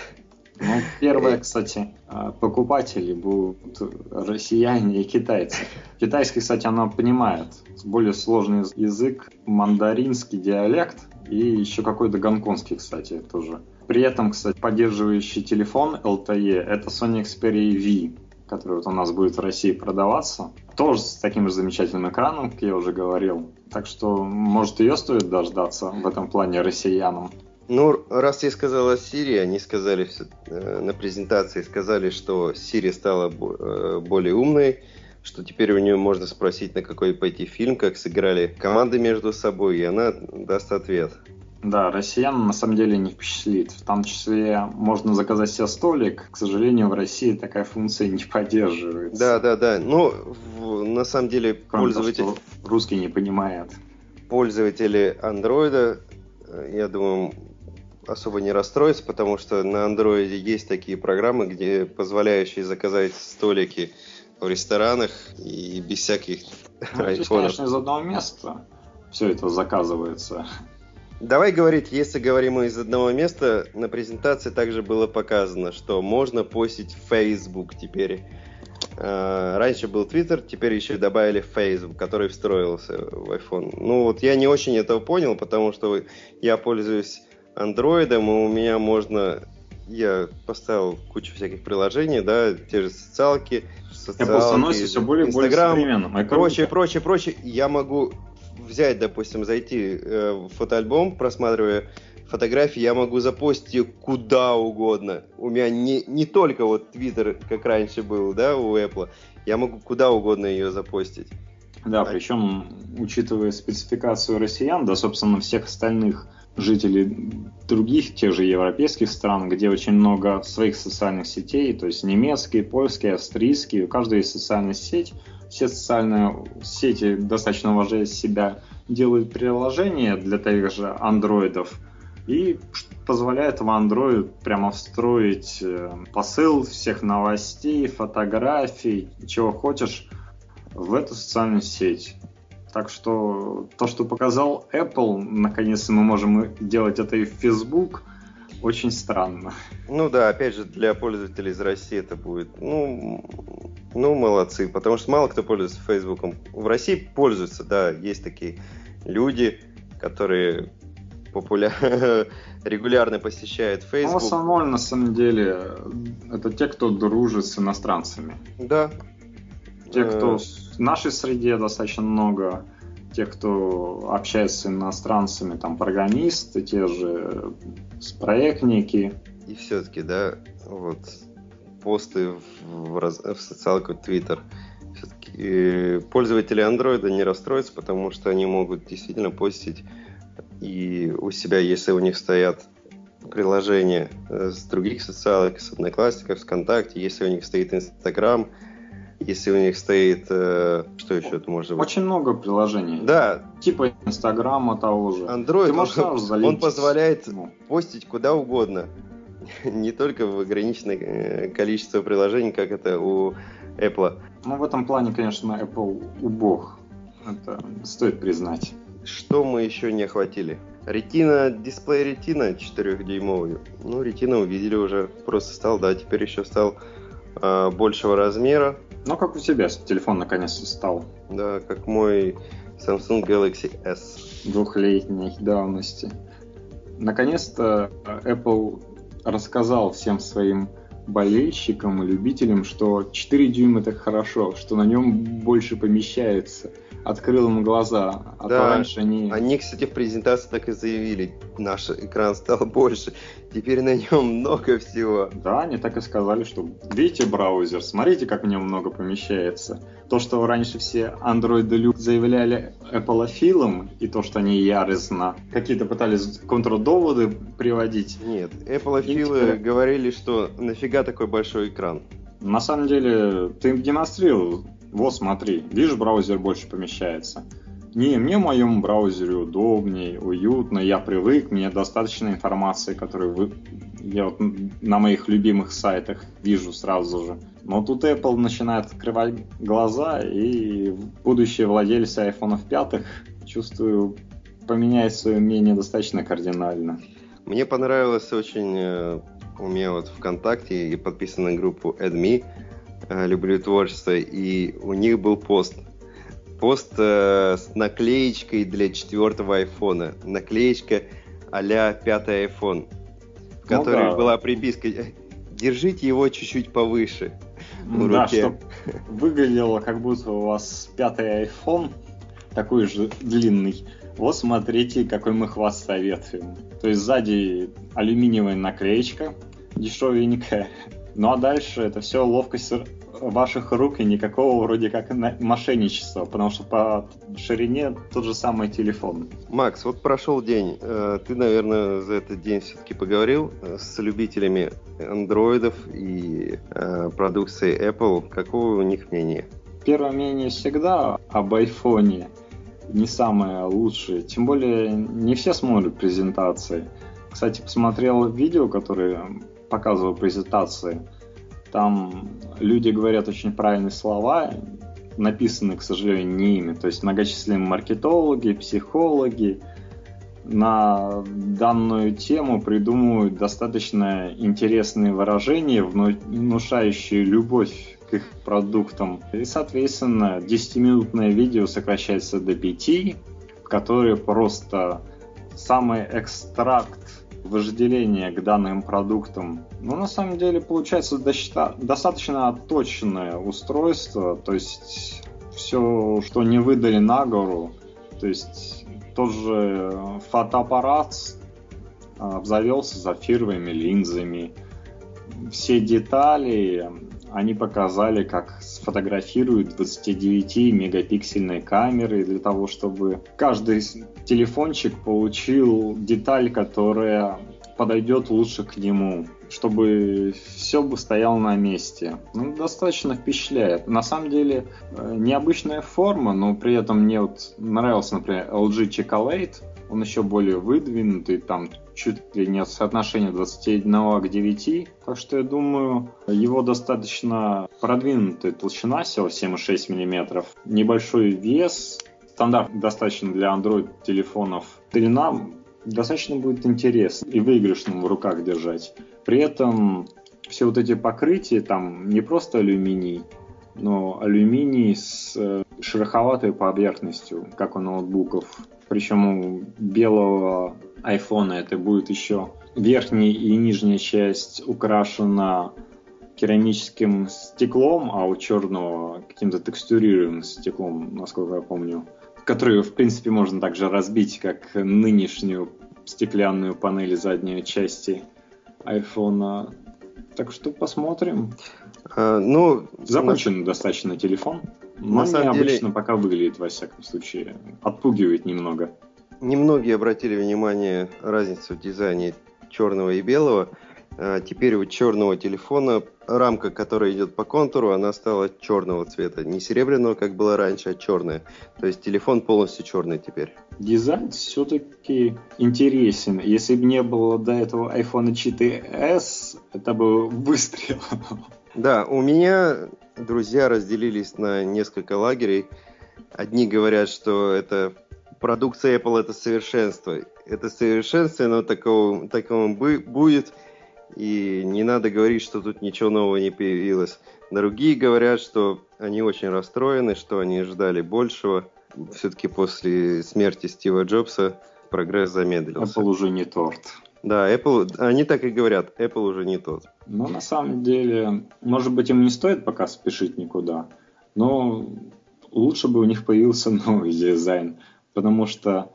Ну, первые, кстати, а, покупатели будут россияне и китайцы. Китайский, кстати, она понимает. Более сложный язык, мандаринский диалект и еще какой-то гонконгский, кстати, тоже. При этом, кстати, поддерживающий телефон LTE это Sony Xperia V, который вот у нас будет в России продаваться. Тоже с таким же замечательным экраном, как я уже говорил. Так что, может, ее стоит дождаться в этом плане россиянам. Ну, раз я сказал о Siri, они сказали э, на презентации, сказали, что Siri стала э, более умной, что теперь у нее можно спросить, на какой пойти фильм, как сыграли команды между собой, и она даст ответ. Да, россиян на самом деле не впечатлит. В том числе можно заказать себе столик. К сожалению, в России такая функция не поддерживается. Да, да, да. Но в, на самом деле Кроме пользователь... Того, русский не понимает. Пользователи андроида, э, я думаю, особо не расстроиться, потому что на андроиде есть такие программы, где позволяющие заказать столики в ресторанах и без всяких ну, айфонов. конечно, из одного места все это заказывается. Давай говорить, если говорим мы из одного места, на презентации также было показано, что можно постить в Facebook теперь. А, раньше был Twitter, теперь еще добавили Facebook, который встроился в iPhone. Ну вот я не очень этого понял, потому что я пользуюсь андроидом, и у меня можно... Я поставил кучу всяких приложений, да, те же социалки, социалки, Apple становится все более и более современным. И прочее, прочее, прочее. Я могу взять, допустим, зайти э, в фотоальбом, просматривая фотографии, я могу запостить ее куда угодно. У меня не, не только вот Twitter, как раньше был, да, у Apple, я могу куда угодно ее запостить. Да, а... причем, учитывая спецификацию россиян, да, собственно, всех остальных жителей других, тех же европейских стран, где очень много своих социальных сетей, то есть немецкие, польские, австрийские, у каждой есть социальная сеть, все социальные сети, достаточно уважая себя, делают приложения для тех же андроидов и позволяет в Android прямо встроить э, посыл всех новостей, фотографий, чего хочешь в эту социальную сеть. Так что то, что показал Apple, наконец-то мы можем делать это и в Facebook, очень странно. Ну да, опять же, для пользователей из России это будет, ну, ну, молодцы, потому что мало кто пользуется Фейсбуком. В России пользуются, да, есть такие люди, которые популярны, регулярно посещают Facebook. Ну, в основном, на самом деле, это те, кто дружит с иностранцами. Да. Те, кто э, в нашей среде достаточно много, те, кто общается с иностранцами, там, программисты, те же проектники. И все-таки, да, вот посты в, в, в социалку Twitter. Все-таки э, пользователи Android не расстроятся, потому что они могут действительно постить и у себя, если у них стоят приложения э, с других социалок, с Одноклассников, ВКонтакте, если у них стоит Инстаграм, если у них стоит... Э, что еще это может быть? Очень много приложений. Да. Типа Инстаграма того же. Android, он, он позволяет ну. постить куда угодно. не только в ограниченное э, количество приложений, как это у Apple. Ну, в этом плане, конечно, Apple убог. Это стоит признать. Что мы еще не охватили? Ретина, дисплей ретина 4-дюймовый. Ну, ретина увидели уже. Просто стал, да, теперь еще стал э, большего размера. Ну, как у тебя телефон наконец-то стал. Да, как мой Samsung Galaxy S. Двухлетней давности. Наконец-то Apple рассказал всем своим болельщикам и любителям, что 4 дюйма это хорошо, что на нем больше помещается – открыл им глаза. А да, раньше они... Они, кстати, в презентации так и заявили. Наш экран стал больше. Теперь на нем много всего. Да, они так и сказали, что видите браузер, смотрите, как в нем много помещается. То, что раньше все андроиды заявляли Apple и то, что они яростно какие-то пытались контрдоводы приводить. Нет, Apple теперь... говорили, что нафига такой большой экран. На самом деле, ты им демонстрировал вот смотри, видишь, браузер больше помещается. Не, мне в моем браузере удобнее, уютно, я привык, мне достаточно информации, которую вы, я вот на моих любимых сайтах вижу сразу же. Но тут Apple начинает открывать глаза, и будущие владельцы iPhone 5, чувствую, поменяет свое мнение достаточно кардинально. Мне понравилось очень э, у меня вот ВКонтакте и подписан на группу AdMe, э, люблю творчество, и у них был пост. Пост э, с наклеечкой для четвертого айфона. Наклеечка а-ля пятый iPhone, в ну, которой да. была приписка «Держите его чуть-чуть повыше» в да, руке. чтобы выглядело, как будто у вас пятый iPhone, такой же длинный. Вот смотрите, какой мы хвост советуем. То есть сзади алюминиевая наклеечка, дешевенькая. Ну а дальше это все ловкость ваших рук и никакого вроде как мошенничества, потому что по ширине тот же самый телефон. Макс, вот прошел день. Э, ты, наверное, за этот день все-таки поговорил э, с любителями андроидов и э, продукции Apple. Какое у них мнение? Первое мнение всегда об айфоне не самое лучшее. Тем более не все смотрят презентации. Кстати, посмотрел видео, которое показывал презентации. Там люди говорят очень правильные слова, написаны, к сожалению, не ими. То есть многочисленные маркетологи, психологи на данную тему придумывают достаточно интересные выражения, внушающие любовь к их продуктам. И, соответственно, 10-минутное видео сокращается до 5, в которое просто самый экстракт вожделение к данным продуктам. Но на самом деле получается достаточно отточенное устройство, то есть все, что не выдали на гору, то есть тот же фотоаппарат обзавелся зафировыми линзами, все детали они показали, как сфотографируют 29-мегапиксельной камерой для того, чтобы каждый телефончик получил деталь, которая подойдет лучше к нему, чтобы все бы стояло на месте. Ну, достаточно впечатляет. На самом деле, э, необычная форма, но при этом мне вот нравился, например, LG Chocolate, он еще более выдвинутый, там чуть ли не соотношение 21 к 9. Так что я думаю, его достаточно продвинутая толщина всего 7,6 мм, небольшой вес, стандарт достаточно для Android телефонов. Длина достаточно будет интересно и выигрышным в руках держать. При этом все вот эти покрытия, там не просто алюминий, но алюминий с э, шероховатой поверхностью, как у ноутбуков. Причем у белого айфона это будет еще верхняя и нижняя часть украшена керамическим стеклом, а у черного каким-то текстурированным стеклом, насколько я помню, который, в принципе, можно также разбить, как нынешнюю стеклянную панель задней части айфона. Так что посмотрим. А, ну, Закончен на... достаточно телефон. Но на самом деле... пока выглядит, во всяком случае. Отпугивает немного. Немногие обратили внимание разницу в дизайне черного и белого. А теперь у черного телефона рамка, которая идет по контуру, она стала черного цвета. Не серебряного, как было раньше, а черная. То есть телефон полностью черный теперь. Дизайн все-таки интересен. Если бы не было до этого iPhone 4s, это бы выстрел. Да, у меня друзья разделились на несколько лагерей. Одни говорят, что это продукция Apple это совершенство. Это совершенство, но такого, такого будет, и не надо говорить, что тут ничего нового не появилось. Другие говорят, что они очень расстроены, что они ждали большего. Все-таки после смерти Стива Джобса прогресс замедлился. Apple уже не торт. Да, Apple, они так и говорят, Apple уже не тот. Ну, на самом деле, может быть, им не стоит пока спешить никуда, но лучше бы у них появился новый дизайн, потому что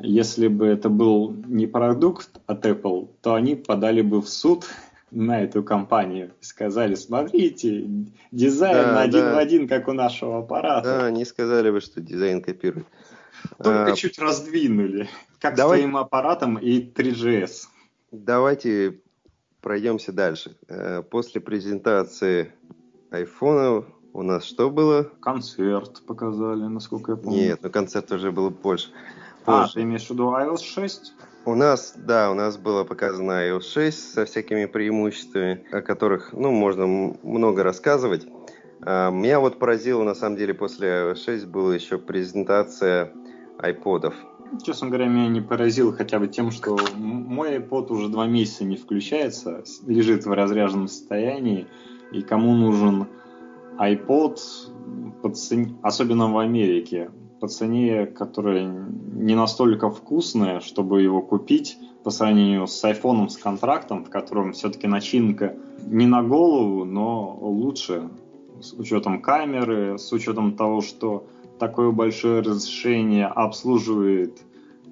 если бы это был не продукт от Apple, то они подали бы в суд на эту компанию и сказали, смотрите, дизайн да, один да. в один, как у нашего аппарата. Да, они сказали бы, что дизайн копирует. Только а, чуть раздвинули, как давай... с твоим аппаратом и 3GS. Давайте пройдемся дальше. Э, после презентации айфона у нас что было? Концерт показали, насколько я помню. Нет, ну концерт уже был больше. А, ты имеешь в виду iOS 6? У нас, да, у нас было показано iOS 6 со всякими преимуществами, о которых, ну, можно много рассказывать. А, меня вот поразило, на самом деле, после iOS 6 была еще презентация айподов. честно говоря, меня не поразило хотя бы тем, что мой iPod уже два месяца не включается, лежит в разряженном состоянии, и кому нужен iPod, по цене, особенно в Америке, по цене, которая не настолько вкусная, чтобы его купить по сравнению с iPhone с контрактом, в котором все-таки начинка не на голову, но лучше с учетом камеры, с учетом того, что такое большое разрешение обслуживает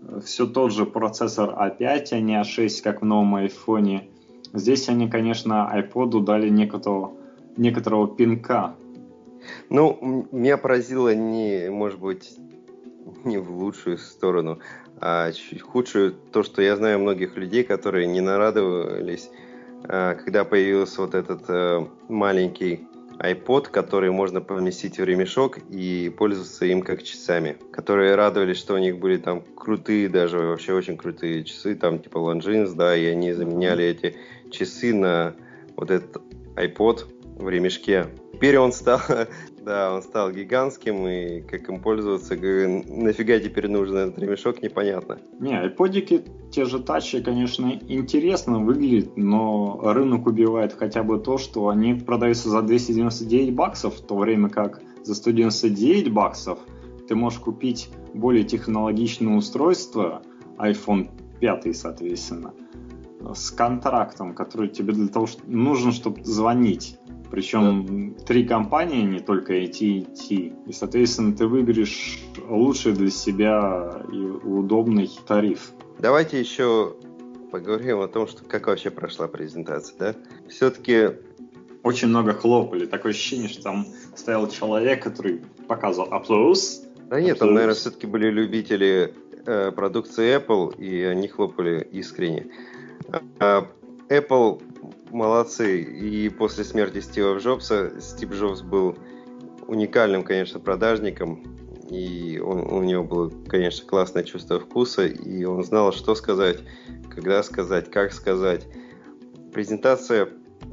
э, все тот же процессор A5, а не A6, как в новом айфоне. Здесь они, конечно, iPod дали некоторого, некоторого пинка. Ну, меня поразило не, может быть, не в лучшую сторону, а чуть худшую то, что я знаю многих людей, которые не нарадовались, а, когда появился вот этот э, маленький iPod, который можно поместить в ремешок и пользоваться им как часами. Которые радовались, что у них были там крутые, даже вообще очень крутые часы, там типа Longines, да, и они заменяли эти часы на вот этот iPod в ремешке. Теперь он стал, да, он стал гигантским, и как им пользоваться, нафига теперь нужен этот ремешок, непонятно. Не, айподики, те же тачи, конечно, интересно выглядят, но рынок убивает хотя бы то, что они продаются за 299 баксов, в то время как за 199 баксов ты можешь купить более технологичное устройство, iPhone 5, соответственно, с контрактом, который тебе для того что нужен, чтобы звонить. Причем да. три компании, не только AT&T. И, соответственно, ты выберешь лучший для себя и удобный тариф. Давайте еще поговорим о том, что как вообще прошла презентация, да? Все-таки очень много хлопали. Такое ощущение, что там стоял человек, который показывал аплодис. Да нет, там, наверное, все-таки были любители э, продукции Apple, и они хлопали искренне. А, Apple молодцы. И после смерти Стива Джобса Стив Джобс был уникальным, конечно, продажником. И он, у него было, конечно, классное чувство вкуса. И он знал, что сказать, когда сказать, как сказать. Презентация,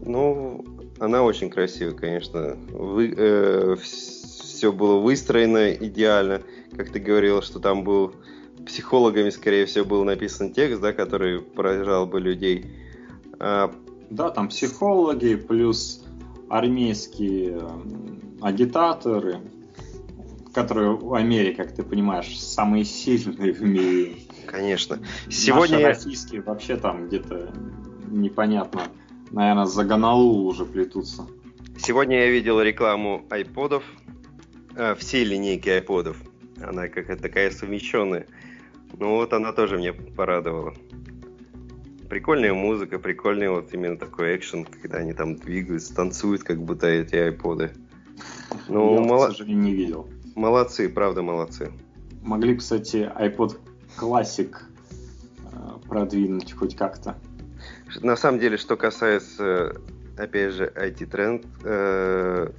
ну, она очень красивая, конечно. Вы, э, все было выстроено идеально. Как ты говорил, что там был психологами, скорее всего, был написан текст, да, который поражал бы людей. А да, там психологи, плюс армейские агитаторы, которые в Америке, как ты понимаешь, самые сильные в мире. Конечно. Сегодня... Наши российские вообще там где-то непонятно, наверное, за Гонолулу уже плетутся. Сегодня я видел рекламу айподов, э, всей линейки айподов. Она какая-то такая совмещенная. Ну вот она тоже мне порадовала прикольная музыка, прикольный вот именно такой экшен, когда они там двигаются, танцуют, как будто эти айподы. Ну, Я, мало... к сожалению, не видел. Молодцы, правда молодцы. Могли, кстати, iPod Classic э, продвинуть хоть как-то. На самом деле, что касается, опять же, IT-тренд, э,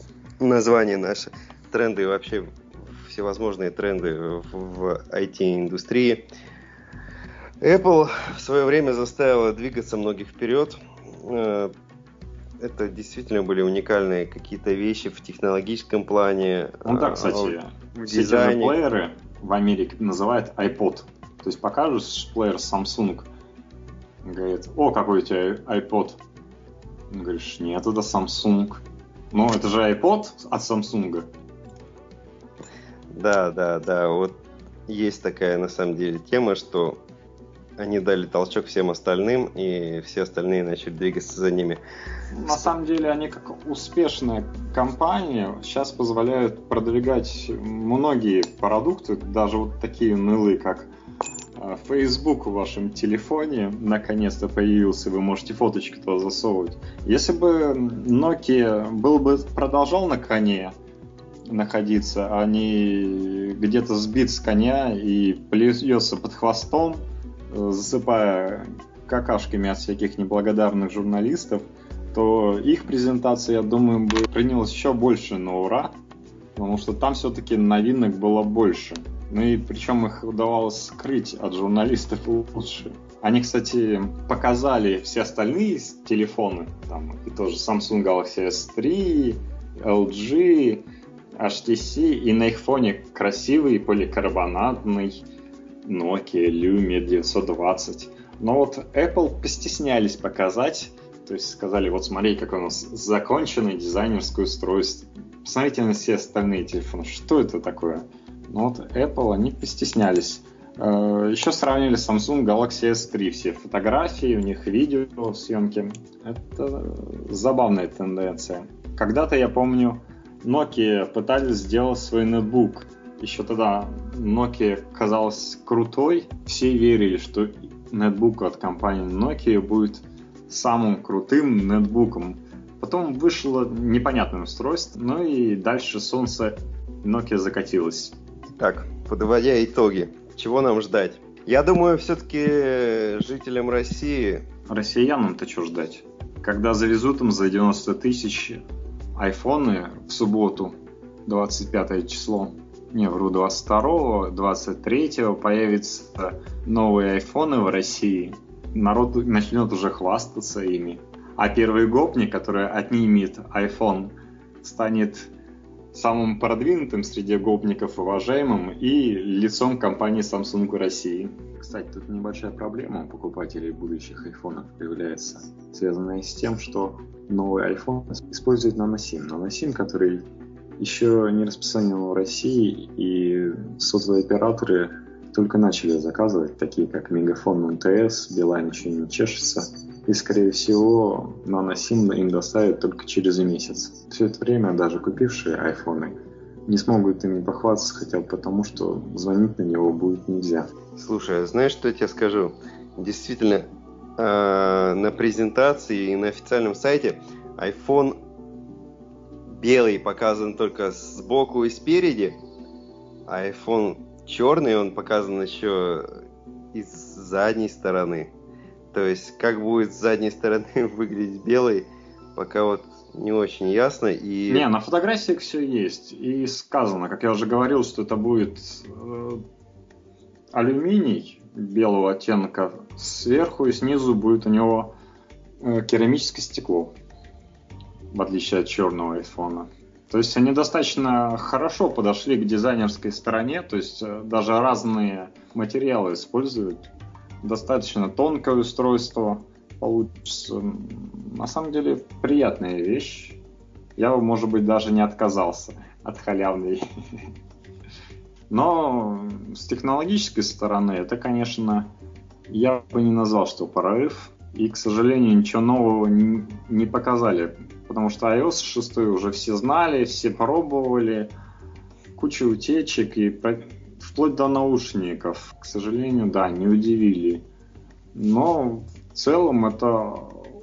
название наше, тренды вообще всевозможные тренды в, IT-индустрии – Apple в свое время заставила двигаться многих вперед. Э, это действительно были уникальные какие-то вещи в технологическом плане. Ну да, кстати, в же плееры в Америке называют iPod. То есть покажешь плеер Samsung, говорит, о, какой у тебя iPod. Говоришь, нет, это Samsung. Ну, это же iPod от Samsung. Да, да, да. Вот есть такая на самом деле тема, что они дали толчок всем остальным, и все остальные начали двигаться за ними. На самом деле они как успешная компания сейчас позволяют продвигать многие продукты, даже вот такие нылы, как э, Facebook в вашем телефоне наконец-то появился, вы можете фоточки туда засовывать. Если бы Nokia был бы продолжал на коне находиться, не где-то сбит с коня и плюется под хвостом, засыпая какашками от всяких неблагодарных журналистов, то их презентация, я думаю, бы принялась еще больше на ура, потому что там все-таки новинок было больше. Ну и причем их удавалось скрыть от журналистов лучше. Они, кстати, показали все остальные телефоны, там, и тоже Samsung Galaxy S3, LG, HTC, и на их фоне красивый поликарбонатный Nokia Lumia 920. Но вот Apple постеснялись показать, то есть сказали, вот смотри, как у нас законченное дизайнерское устройство. Посмотрите на все остальные телефоны, что это такое? Но вот Apple, они постеснялись. Э, Еще сравнили Samsung Galaxy S3. Все фотографии, у них видео, съемки. Это забавная тенденция. Когда-то, я помню, Nokia пытались сделать свой ноутбук. Еще тогда Nokia казалась крутой. Все верили, что ноутбук от компании Nokia будет самым крутым ноутбуком. Потом вышло непонятное устройство, ну и дальше солнце Nokia закатилось. Так, подводя итоги, чего нам ждать? Я думаю, все-таки жителям России... Россиянам-то что ждать? Когда завезут им за 90 тысяч айфоны в субботу, 25 число, не вру, 22 23 появятся новые айфоны в России, народ начнет уже хвастаться ими. А первый гопник, который отнимет iPhone, станет самым продвинутым среди гопников уважаемым и лицом компании Samsung России. Кстати, тут небольшая проблема у покупателей будущих айфонов появляется, связанная с тем, что новый iPhone использует наносим. Наносим, который еще не распространен в России, и сотовые операторы только начали заказывать, такие как Мегафон МТС, Билайн еще не чешется. И, скорее всего, наносим им доставят только через месяц. Все это время даже купившие айфоны не смогут ими похвастаться, хотя бы потому, что звонить на него будет нельзя. Слушай, а знаешь, что я тебе скажу? Действительно, э, на презентации и на официальном сайте iPhone белый показан только сбоку и спереди, а iPhone черный он показан еще и с задней стороны. То есть, как будет с задней стороны выглядеть белый, пока вот не очень ясно. И... Не, на фотографиях все есть. И сказано, как я уже говорил, что это будет э, алюминий белого оттенка сверху, и снизу будет у него э, керамическое стекло, в отличие от черного айфона. То есть они достаточно хорошо подошли к дизайнерской стороне, то есть э, даже разные материалы используют. Достаточно тонкое устройство получится. На самом деле приятная вещь. Я бы, может быть, даже не отказался от халявной. Но с технологической стороны это, конечно, я бы не назвал, что прорыв. И, к сожалению, ничего нового не показали потому что iOS 6 уже все знали, все пробовали, куча утечек и вплоть до наушников, к сожалению, да, не удивили. Но в целом это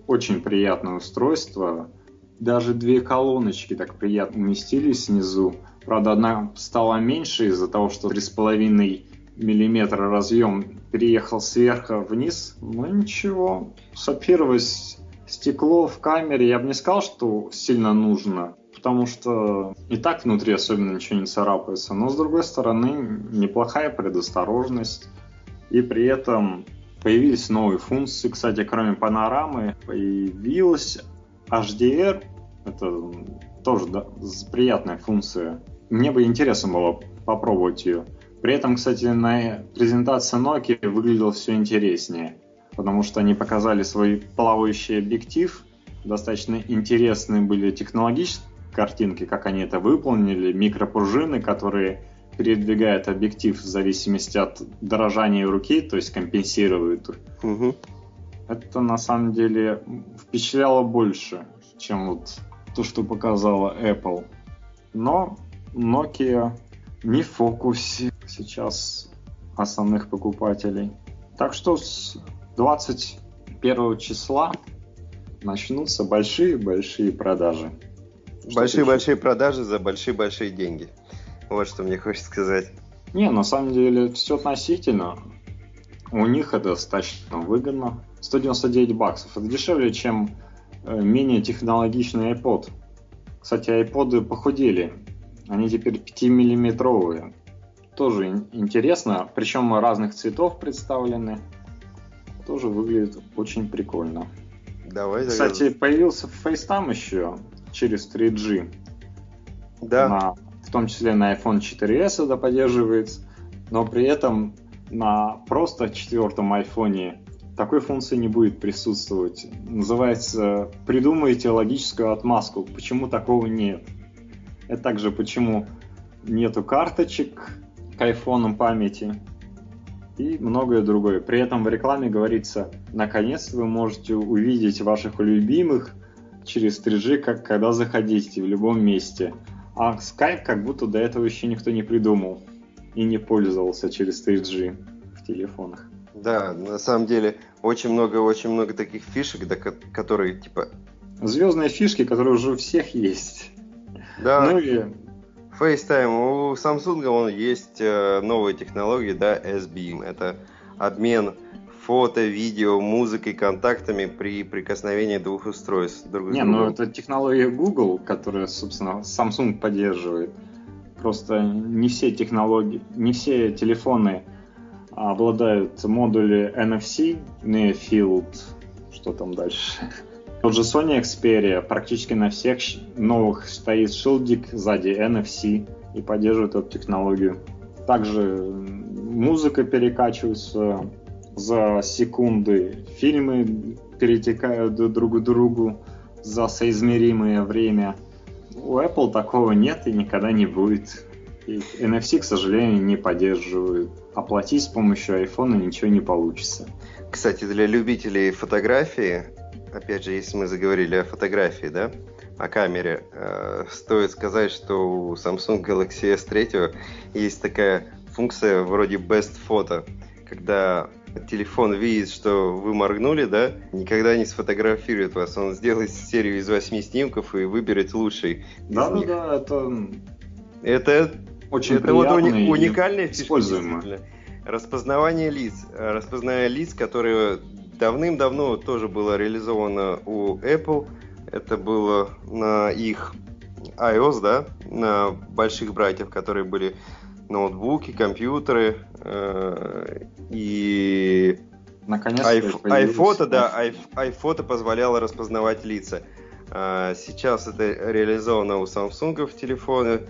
очень приятное устройство. Даже две колоночки так приятно уместились снизу. Правда, одна стала меньше из-за того, что 3,5 миллиметра разъем переехал сверху вниз. Но ничего, сапировать стекло в камере, я бы не сказал, что сильно нужно, потому что и так внутри особенно ничего не царапается. Но с другой стороны, неплохая предосторожность. И при этом появились новые функции. Кстати, кроме панорамы, появилась HDR. Это тоже да, приятная функция. Мне бы интересно было попробовать ее. При этом, кстати, на презентации Nokia выглядело все интереснее потому что они показали свой плавающий объектив. Достаточно интересные были технологические картинки, как они это выполнили, микропружины, которые передвигают объектив в зависимости от дорожания руки, то есть компенсируют. Угу. Это на самом деле впечатляло больше, чем вот то, что показала Apple. Но Nokia не в фокусе сейчас основных покупателей. Так что с 21 числа начнутся большие-большие продажи. Большие-большие продажи за большие-большие деньги. Вот что мне хочется сказать. Не, на самом деле все относительно. У них это достаточно выгодно. 199 баксов. Это дешевле, чем э, менее технологичный iPod. Кстати, iPod похудели. Они теперь 5-миллиметровые. Тоже интересно. Причем разных цветов представлены тоже выглядит очень прикольно. Давай Кстати, завязывай. появился FaceTime еще через 3G. Да. На, в том числе на iPhone 4s это поддерживается. Но при этом на просто четвертом айфоне такой функции не будет присутствовать. Называется «Придумайте логическую отмазку». Почему такого нет? Это также почему нету карточек к айфонам памяти и многое другое. При этом в рекламе говорится, наконец вы можете увидеть ваших любимых через 3G, как когда заходите в любом месте. А Skype как будто до этого еще никто не придумал и не пользовался через 3G в телефонах. Да, на самом деле очень много, очень много таких фишек, да, которые типа звездные фишки, которые уже у всех есть. Да. Ну и FaceTime. У Samsung он есть э, новые технологии, да, S-Beam. Это обмен фото, видео, музыкой, контактами при прикосновении двух устройств друг к Не, ну это технология Google, которая, собственно, Samsung поддерживает. Просто не все технологии, не все телефоны обладают модули NFC, Near Field, что там дальше. Тот же Sony Xperia практически на всех новых стоит шилдик сзади NFC и поддерживает эту технологию. Также музыка перекачивается за секунды, фильмы перетекают друг к другу за соизмеримое время. У Apple такого нет и никогда не будет. И NFC, к сожалению, не поддерживают. Оплатить с помощью iPhone ничего не получится. Кстати, для любителей фотографии опять же, если мы заговорили о фотографии, да, о камере, э, стоит сказать, что у Samsung Galaxy S3 есть такая функция вроде Best Photo, когда телефон видит, что вы моргнули, да, никогда не сфотографирует вас. Он сделает серию из восьми снимков и выберет лучший. Да, да, да, это... Это очень это вот уни- уникальная фишка. Распознавание лиц. Распознавание лиц, которые давным-давно тоже было реализовано у Apple. Это было на их iOS, да, на больших братьев, которые были ноутбуки, компьютеры э, и Наконец iPhoto, да, iPhoto позволяло распознавать лица. А сейчас это реализовано у Samsung в телефоны.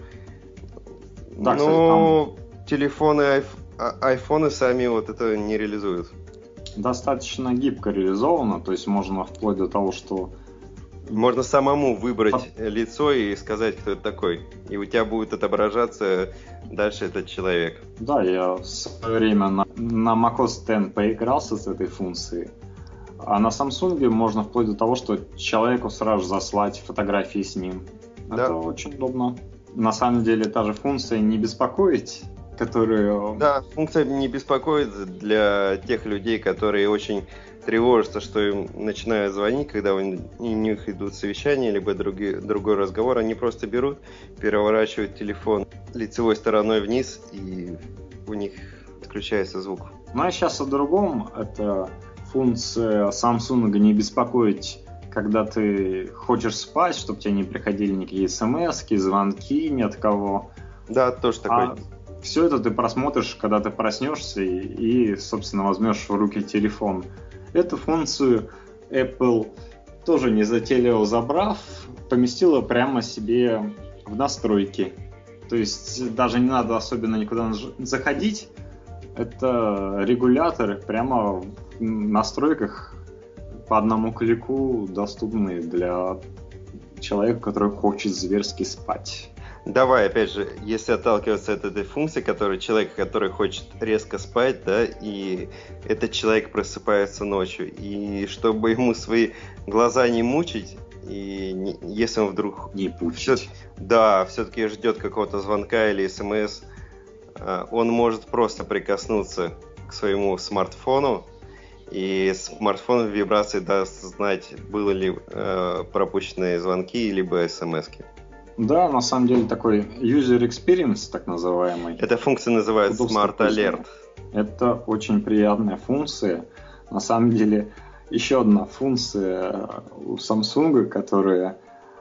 Да, но кстати, там... телефоны, айфоны сами вот это не реализуют достаточно гибко реализовано, то есть можно вплоть до того, что можно самому выбрать По... лицо и сказать, кто это такой. И у тебя будет отображаться дальше этот человек. Да, я в свое время на, на macOS 10 поигрался с этой функцией. А на Samsung можно вплоть до того, что человеку сразу заслать фотографии с ним. Да. Это очень удобно. На самом деле та же функция не беспокоить которые... Да, функция не беспокоит для тех людей, которые очень тревожатся, что им начинают звонить, когда у них идут совещания, либо другие, другой разговор, они просто берут, переворачивают телефон лицевой стороной вниз, и у них отключается звук. Ну а сейчас о другом. Это функция Samsung не беспокоить когда ты хочешь спать, чтобы тебе не приходили никакие смс, звонки ни от кого. Да, тоже такой. А все это ты просмотришь, когда ты проснешься и, и, собственно, возьмешь в руки телефон. Эту функцию Apple тоже не затейливо забрав, поместила прямо себе в настройки. То есть даже не надо особенно никуда заходить. Это регуляторы прямо в настройках по одному клику доступны для человека, который хочет зверски спать. Давай, опять же, если отталкиваться от этой функции, который человек, который хочет резко спать, да, и этот человек просыпается ночью, и чтобы ему свои глаза не мучить, и не, если он вдруг... Не пучить. Все, да, все-таки ждет какого-то звонка или смс, а, он может просто прикоснуться к своему смартфону, и смартфон в вибрации даст знать, было ли э, пропущенные звонки, либо смс -ки. Да, на самом деле такой user experience, так называемый. Эта функция называется Smart Alert. Это очень приятная функция. На самом деле, еще одна функция у Samsung, которую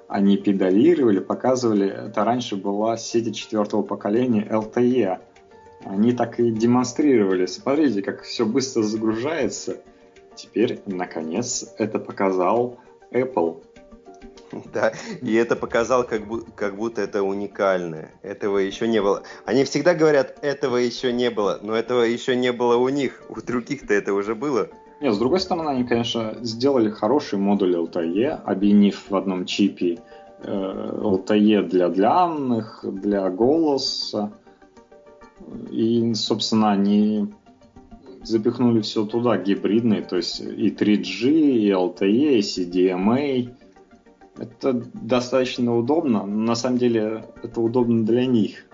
они педалировали, показывали, это раньше была сеть четвертого поколения LTE. Они так и демонстрировали. Смотрите, как все быстро загружается. Теперь, наконец, это показал Apple Да, и это показал, как, бу- как будто это уникальное. Этого еще не было. Они всегда говорят, этого еще не было, но этого еще не было у них. У других-то это уже было. Нет, с другой стороны, они, конечно, сделали хороший модуль LTE, объединив в одном чипе э, LTE для данных, для голоса. И, собственно, они запихнули все туда, гибридный, то есть и 3G, и LTE, и CDMA. Это достаточно удобно, но на самом деле это удобно для них,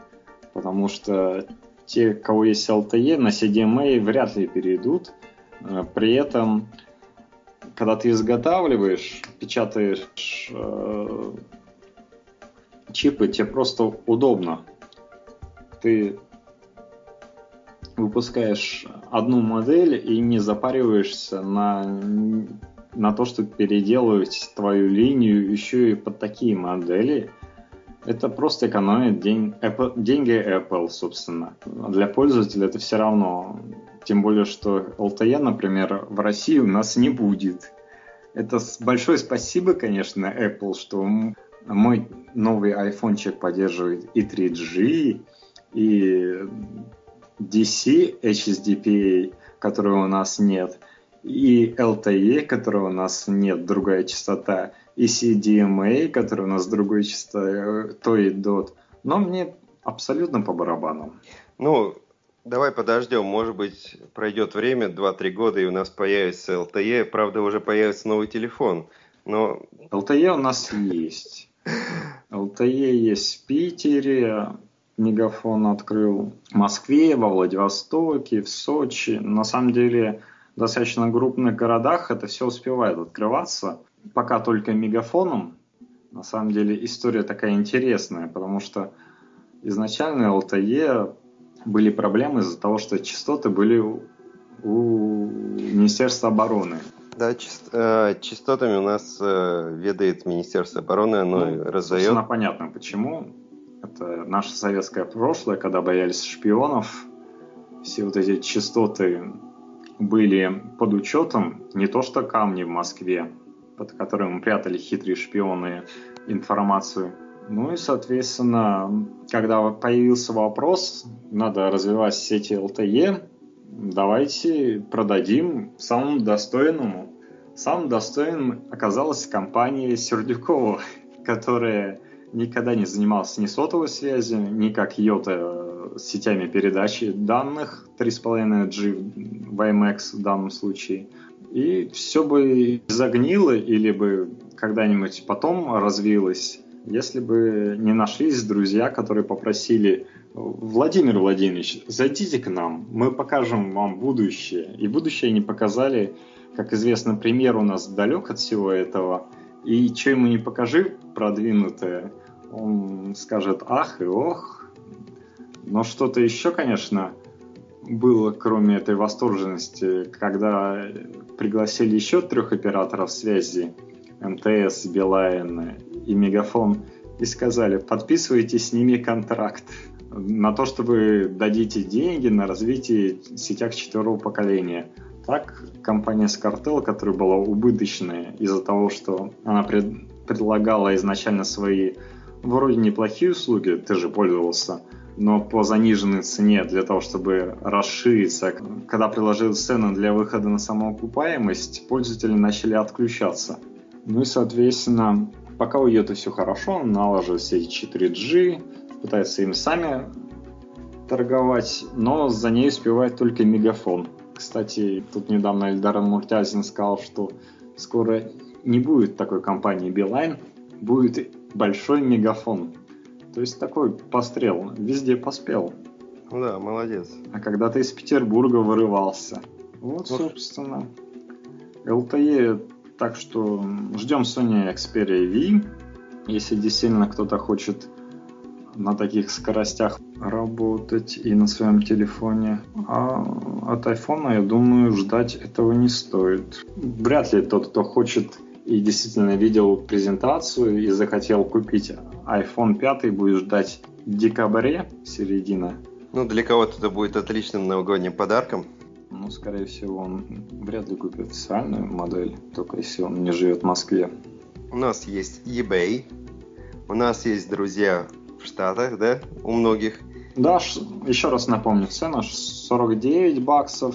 потому что те, у кого есть LTE, на CDMA вряд ли перейдут. Э, при этом, когда ты изготавливаешь, печатаешь э, чипы, тебе просто удобно. Ты выпускаешь одну модель и не запариваешься на, на то, чтобы переделывать твою линию еще и под такие модели. Это просто экономит день, Apple, деньги Apple, собственно. Для пользователя это все равно. Тем более, что LTE, например, в России у нас не будет. Это большое спасибо, конечно, Apple, что мой новый айфончик поддерживает и 3G, и DC HSDPA, которого у нас нет, и LTE, которого у нас нет, другая частота, и CDMA, который у нас другой частотой DOT. Но мне абсолютно по барабану. Ну, давай подождем, может быть, пройдет время, 2-3 года, и у нас появится LTE, правда, уже появится новый телефон, но... LTE у нас есть. LTE есть в Питере, Мегафон открыл в Москве, во Владивостоке, в Сочи. На самом деле, достаточно крупных городах это все успевает открываться. Пока только мегафоном. На самом деле история такая интересная, потому что изначально LTE были проблемы из-за того, что частоты были у Министерства обороны. Да, част, э, частотами у нас э, ведает Министерство обороны, оно ну, раздает. понятно, почему это наше советское прошлое, когда боялись шпионов. Все вот эти частоты были под учетом не то что камни в Москве, под которыми прятали хитрые шпионы информацию. Ну и, соответственно, когда появился вопрос, надо развивать сети LTE, давайте продадим самому достойному. Самым достойным оказалась компания Сердюкова, которая никогда не занимался ни сотовой связью, ни как Йота сетями передачи данных 3.5G WiMAX в данном случае. И все бы загнило или бы когда-нибудь потом развилось, если бы не нашлись друзья, которые попросили Владимир Владимирович, зайдите к нам, мы покажем вам будущее. И будущее они показали, как известно, пример у нас далек от всего этого. И что ему не покажи продвинутое, он скажет ах и ох. Но что-то еще, конечно, было, кроме этой восторженности, когда пригласили еще трех операторов связи, МТС, Билайн и Мегафон, и сказали, подписывайте с ними контракт на то, чтобы дадите деньги на развитие сетях четвертого поколения. Так компания Scartel, которая была убыточная из-за того, что она пред, предлагала изначально свои вроде неплохие услуги, ты же пользовался, но по заниженной цене для того, чтобы расшириться. Когда приложил цену для выхода на самоокупаемость, пользователи начали отключаться. Ну и, соответственно, пока у это все хорошо, налаживает сеть 4G, пытается им сами торговать, но за ней успевает только Мегафон. Кстати, тут недавно Эльдар Муртязин сказал, что скоро не будет такой компании Билайн, будет большой мегафон. То есть такой пострел, везде поспел. Ну да, молодец. А когда ты из Петербурга вырывался. Вот, собственно. LTE, так что ждем Sony Xperia V. Если действительно кто-то хочет на таких скоростях работать и на своем телефоне. А от iPhone, я думаю, ждать этого не стоит. Вряд ли тот, кто хочет и действительно видел презентацию и захотел купить iPhone 5, будет ждать в декабре, середина. Ну, для кого-то это будет отличным новогодним подарком. Ну, скорее всего, он вряд ли купит официальную модель, только если он не живет в Москве. у нас есть eBay, у нас есть друзья в Штатах, да, у многих. Да, еще раз напомню, цена 49 баксов,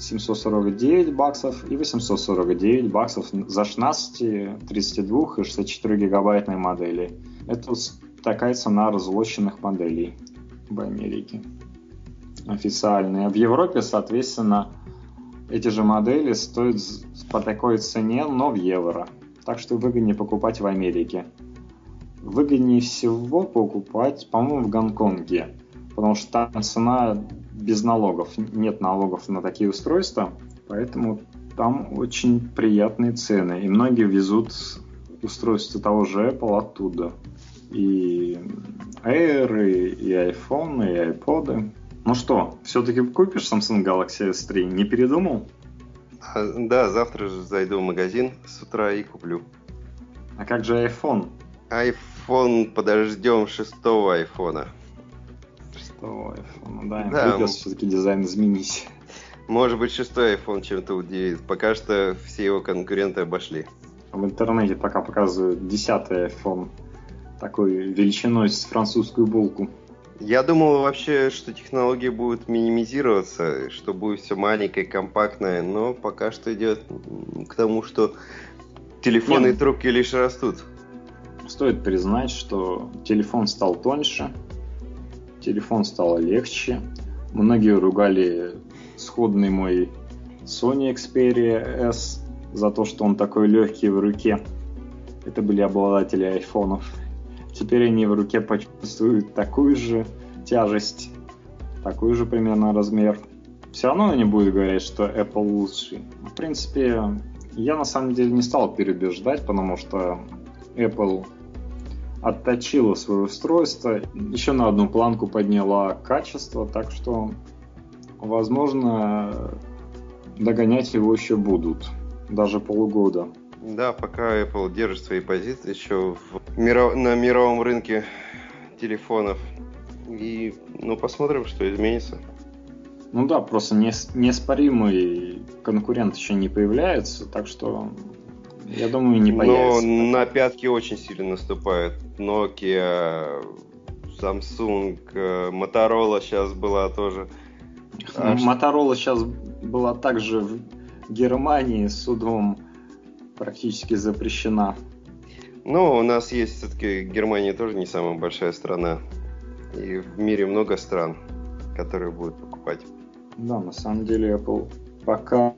749 баксов и 849 баксов за 16, 32 и 64 гигабайтной модели. Это такая цена разлоченных моделей в Америке. Официальные. В Европе, соответственно, эти же модели стоят по такой цене, но в евро. Так что выгоднее покупать в Америке. Выгоднее всего покупать, по-моему, в Гонконге. Потому что там цена без налогов. Нет налогов на такие устройства. Поэтому там очень приятные цены. И многие везут устройства того же Apple оттуда. И Air, и, и iPhone, и iPod. Ну что, все-таки купишь Samsung Galaxy S3? Не передумал? А, да, завтра же зайду в магазин с утра и куплю. А как же iPhone? iPhone подождем шестого айфона. Шестого айфона, да. да Придется все-таки дизайн изменить. Может быть, шестой iPhone чем-то удивит. Пока что все его конкуренты обошли. В интернете пока показывают десятый iPhone такой величиной с французскую булку. Я думал вообще, что технологии будут минимизироваться, что будет все маленькое, компактное, но пока что идет к тому, что телефоны Нет. и трубки лишь растут. Стоит признать, что телефон стал тоньше, телефон стал легче. Многие ругали сходный мой Sony Xperia S за то, что он такой легкий в руке. Это были обладатели айфонов. Теперь они в руке почувствуют такую же тяжесть, такой же примерно размер. Все равно они будут говорить, что Apple лучший. В принципе, я на самом деле не стал переубеждать, потому что Apple отточила свое устройство, еще на одну планку подняла качество, так что, возможно, догонять его еще будут, даже полугода. Да, пока Apple держит свои позиции еще в миров... на мировом рынке телефонов. И, ну, посмотрим, что изменится. Ну да, просто неоспоримый конкурент еще не появляется, так что я думаю, не появится. Но на пятки очень сильно наступают. Nokia, Samsung, э, Motorola сейчас была тоже. А Motorola сейчас была также в Германии судом практически запрещена. Ну, у нас есть все-таки Германия тоже не самая большая страна. И в мире много стран, которые будут покупать. Да, на самом деле Apple пока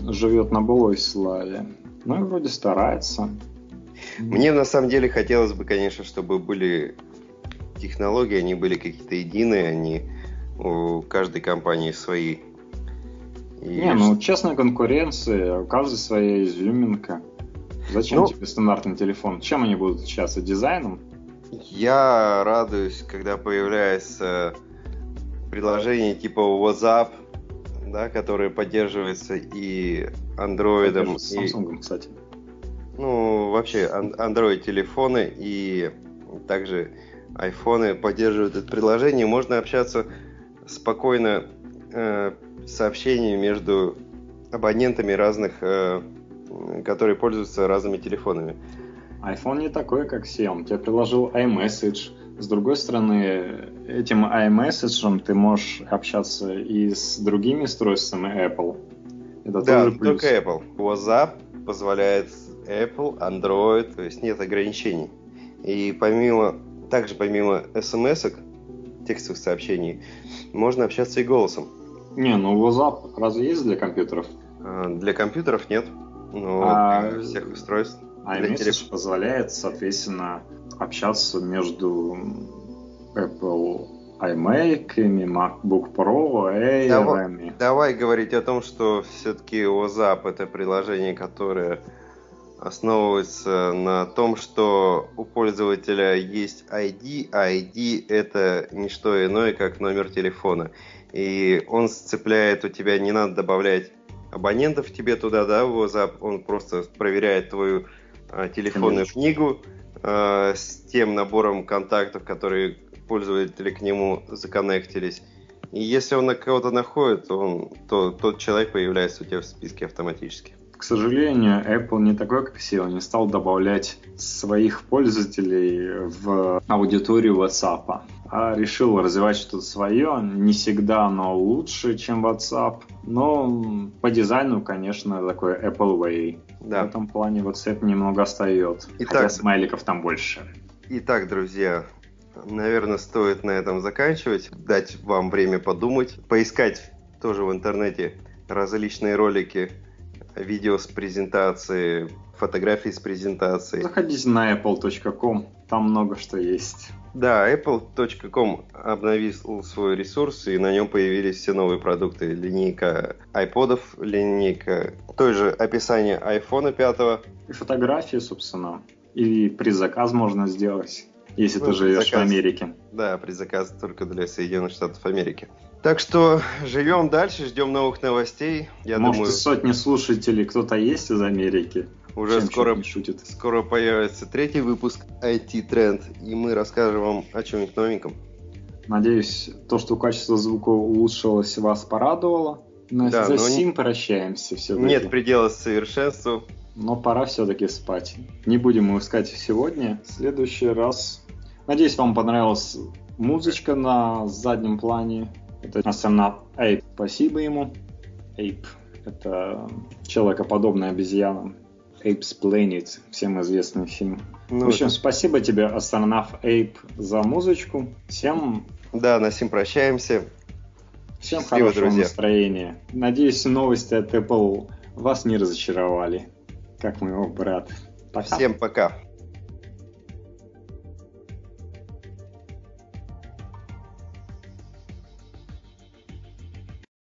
живет на былой славе. Ну и вроде старается. Мне на самом деле хотелось бы, конечно, чтобы были технологии, они были какие-то единые, они у каждой компании свои и... Не, ну честная конкуренция, у каждой своя изюминка. Зачем ну, тебе стандартный телефон? Чем они будут отличаться? Дизайном? Я радуюсь, когда появляется приложение типа WhatsApp, да, которое поддерживается и Android. С Samsung, и... кстати. Ну, вообще, Android телефоны и также айфоны поддерживают это приложение. Можно общаться спокойно э, сообщений между абонентами разных, э, которые пользуются разными телефонами. iPhone не такой, как Xiaomi. Тебе приложил iMessage. С другой стороны, этим iMessage ты можешь общаться и с другими устройствами Apple. Это да, тоже плюс. только Apple. WhatsApp позволяет Apple, Android, то есть нет ограничений. И помимо, также помимо смс текстовых сообщений, можно общаться и голосом. Не, ну WhatsApp разве есть для компьютеров? А, для компьютеров нет, но а... для всех устройств. А iMessage позволяет, соответственно, общаться между Apple iMac, MacBook Pro, Air. Давай, давай говорить о том, что все-таки WhatsApp это приложение, которое основывается на том, что у пользователя есть ID, а ID это не что иное, как номер телефона и он сцепляет у тебя, не надо добавлять абонентов тебе туда, да, в WhatsApp, он просто проверяет твою телефонную Конечно. книгу а, с тем набором контактов, которые пользователи к нему законнектились. И если он на кого-то находит, он, то тот человек появляется у тебя в списке автоматически. к сожалению, Apple не такой, как SEO, не стал добавлять своих пользователей в аудиторию WhatsApp, а решил развивать что-то свое. Не всегда оно лучше, чем WhatsApp, но по дизайну, конечно, такой Apple Way. Да. В этом плане WhatsApp немного остается. Итак, хотя смайликов там больше. Итак, друзья, наверное, стоит на этом заканчивать, дать вам время подумать, поискать тоже в интернете различные ролики, видео с презентации, фотографии с презентации. Заходите на apple.com, там много что есть. Да, apple.com обновил свой ресурс, и на нем появились все новые продукты. Линейка iPodов, линейка той же описание iPhone 5. И фотографии, собственно. И предзаказ можно сделать, если ну, ты живешь заказ, в Америке. Да, предзаказ только для Соединенных Штатов Америки. Так что живем дальше, ждем новых новостей. Я Может, думаю... сотни слушателей кто-то есть из Америки? Уже скоро, шутит. скоро появится третий выпуск IT Тренд, и мы расскажем вам о чем-нибудь новеньком. Надеюсь, то, что качество звука улучшилось, вас порадовало. Но да, за сим не... прощаемся все-таки. Нет предела совершенству. Но пора все-таки спать. Не будем мы искать сегодня. В следующий раз. Надеюсь, вам понравилась музычка на заднем плане. Это астронавт Эйп. Спасибо ему. Эйп. Это человекоподобная обезьяна. Apes Planet, всем известный фильм. Ну, в общем, это... спасибо тебе, астронавт Эйп, за музычку. Всем... Да, на всем прощаемся. Всем Счастливо, хорошего друзья. настроения. Надеюсь, новости от Apple вас не разочаровали, как моего брата. Пока. Всем пока.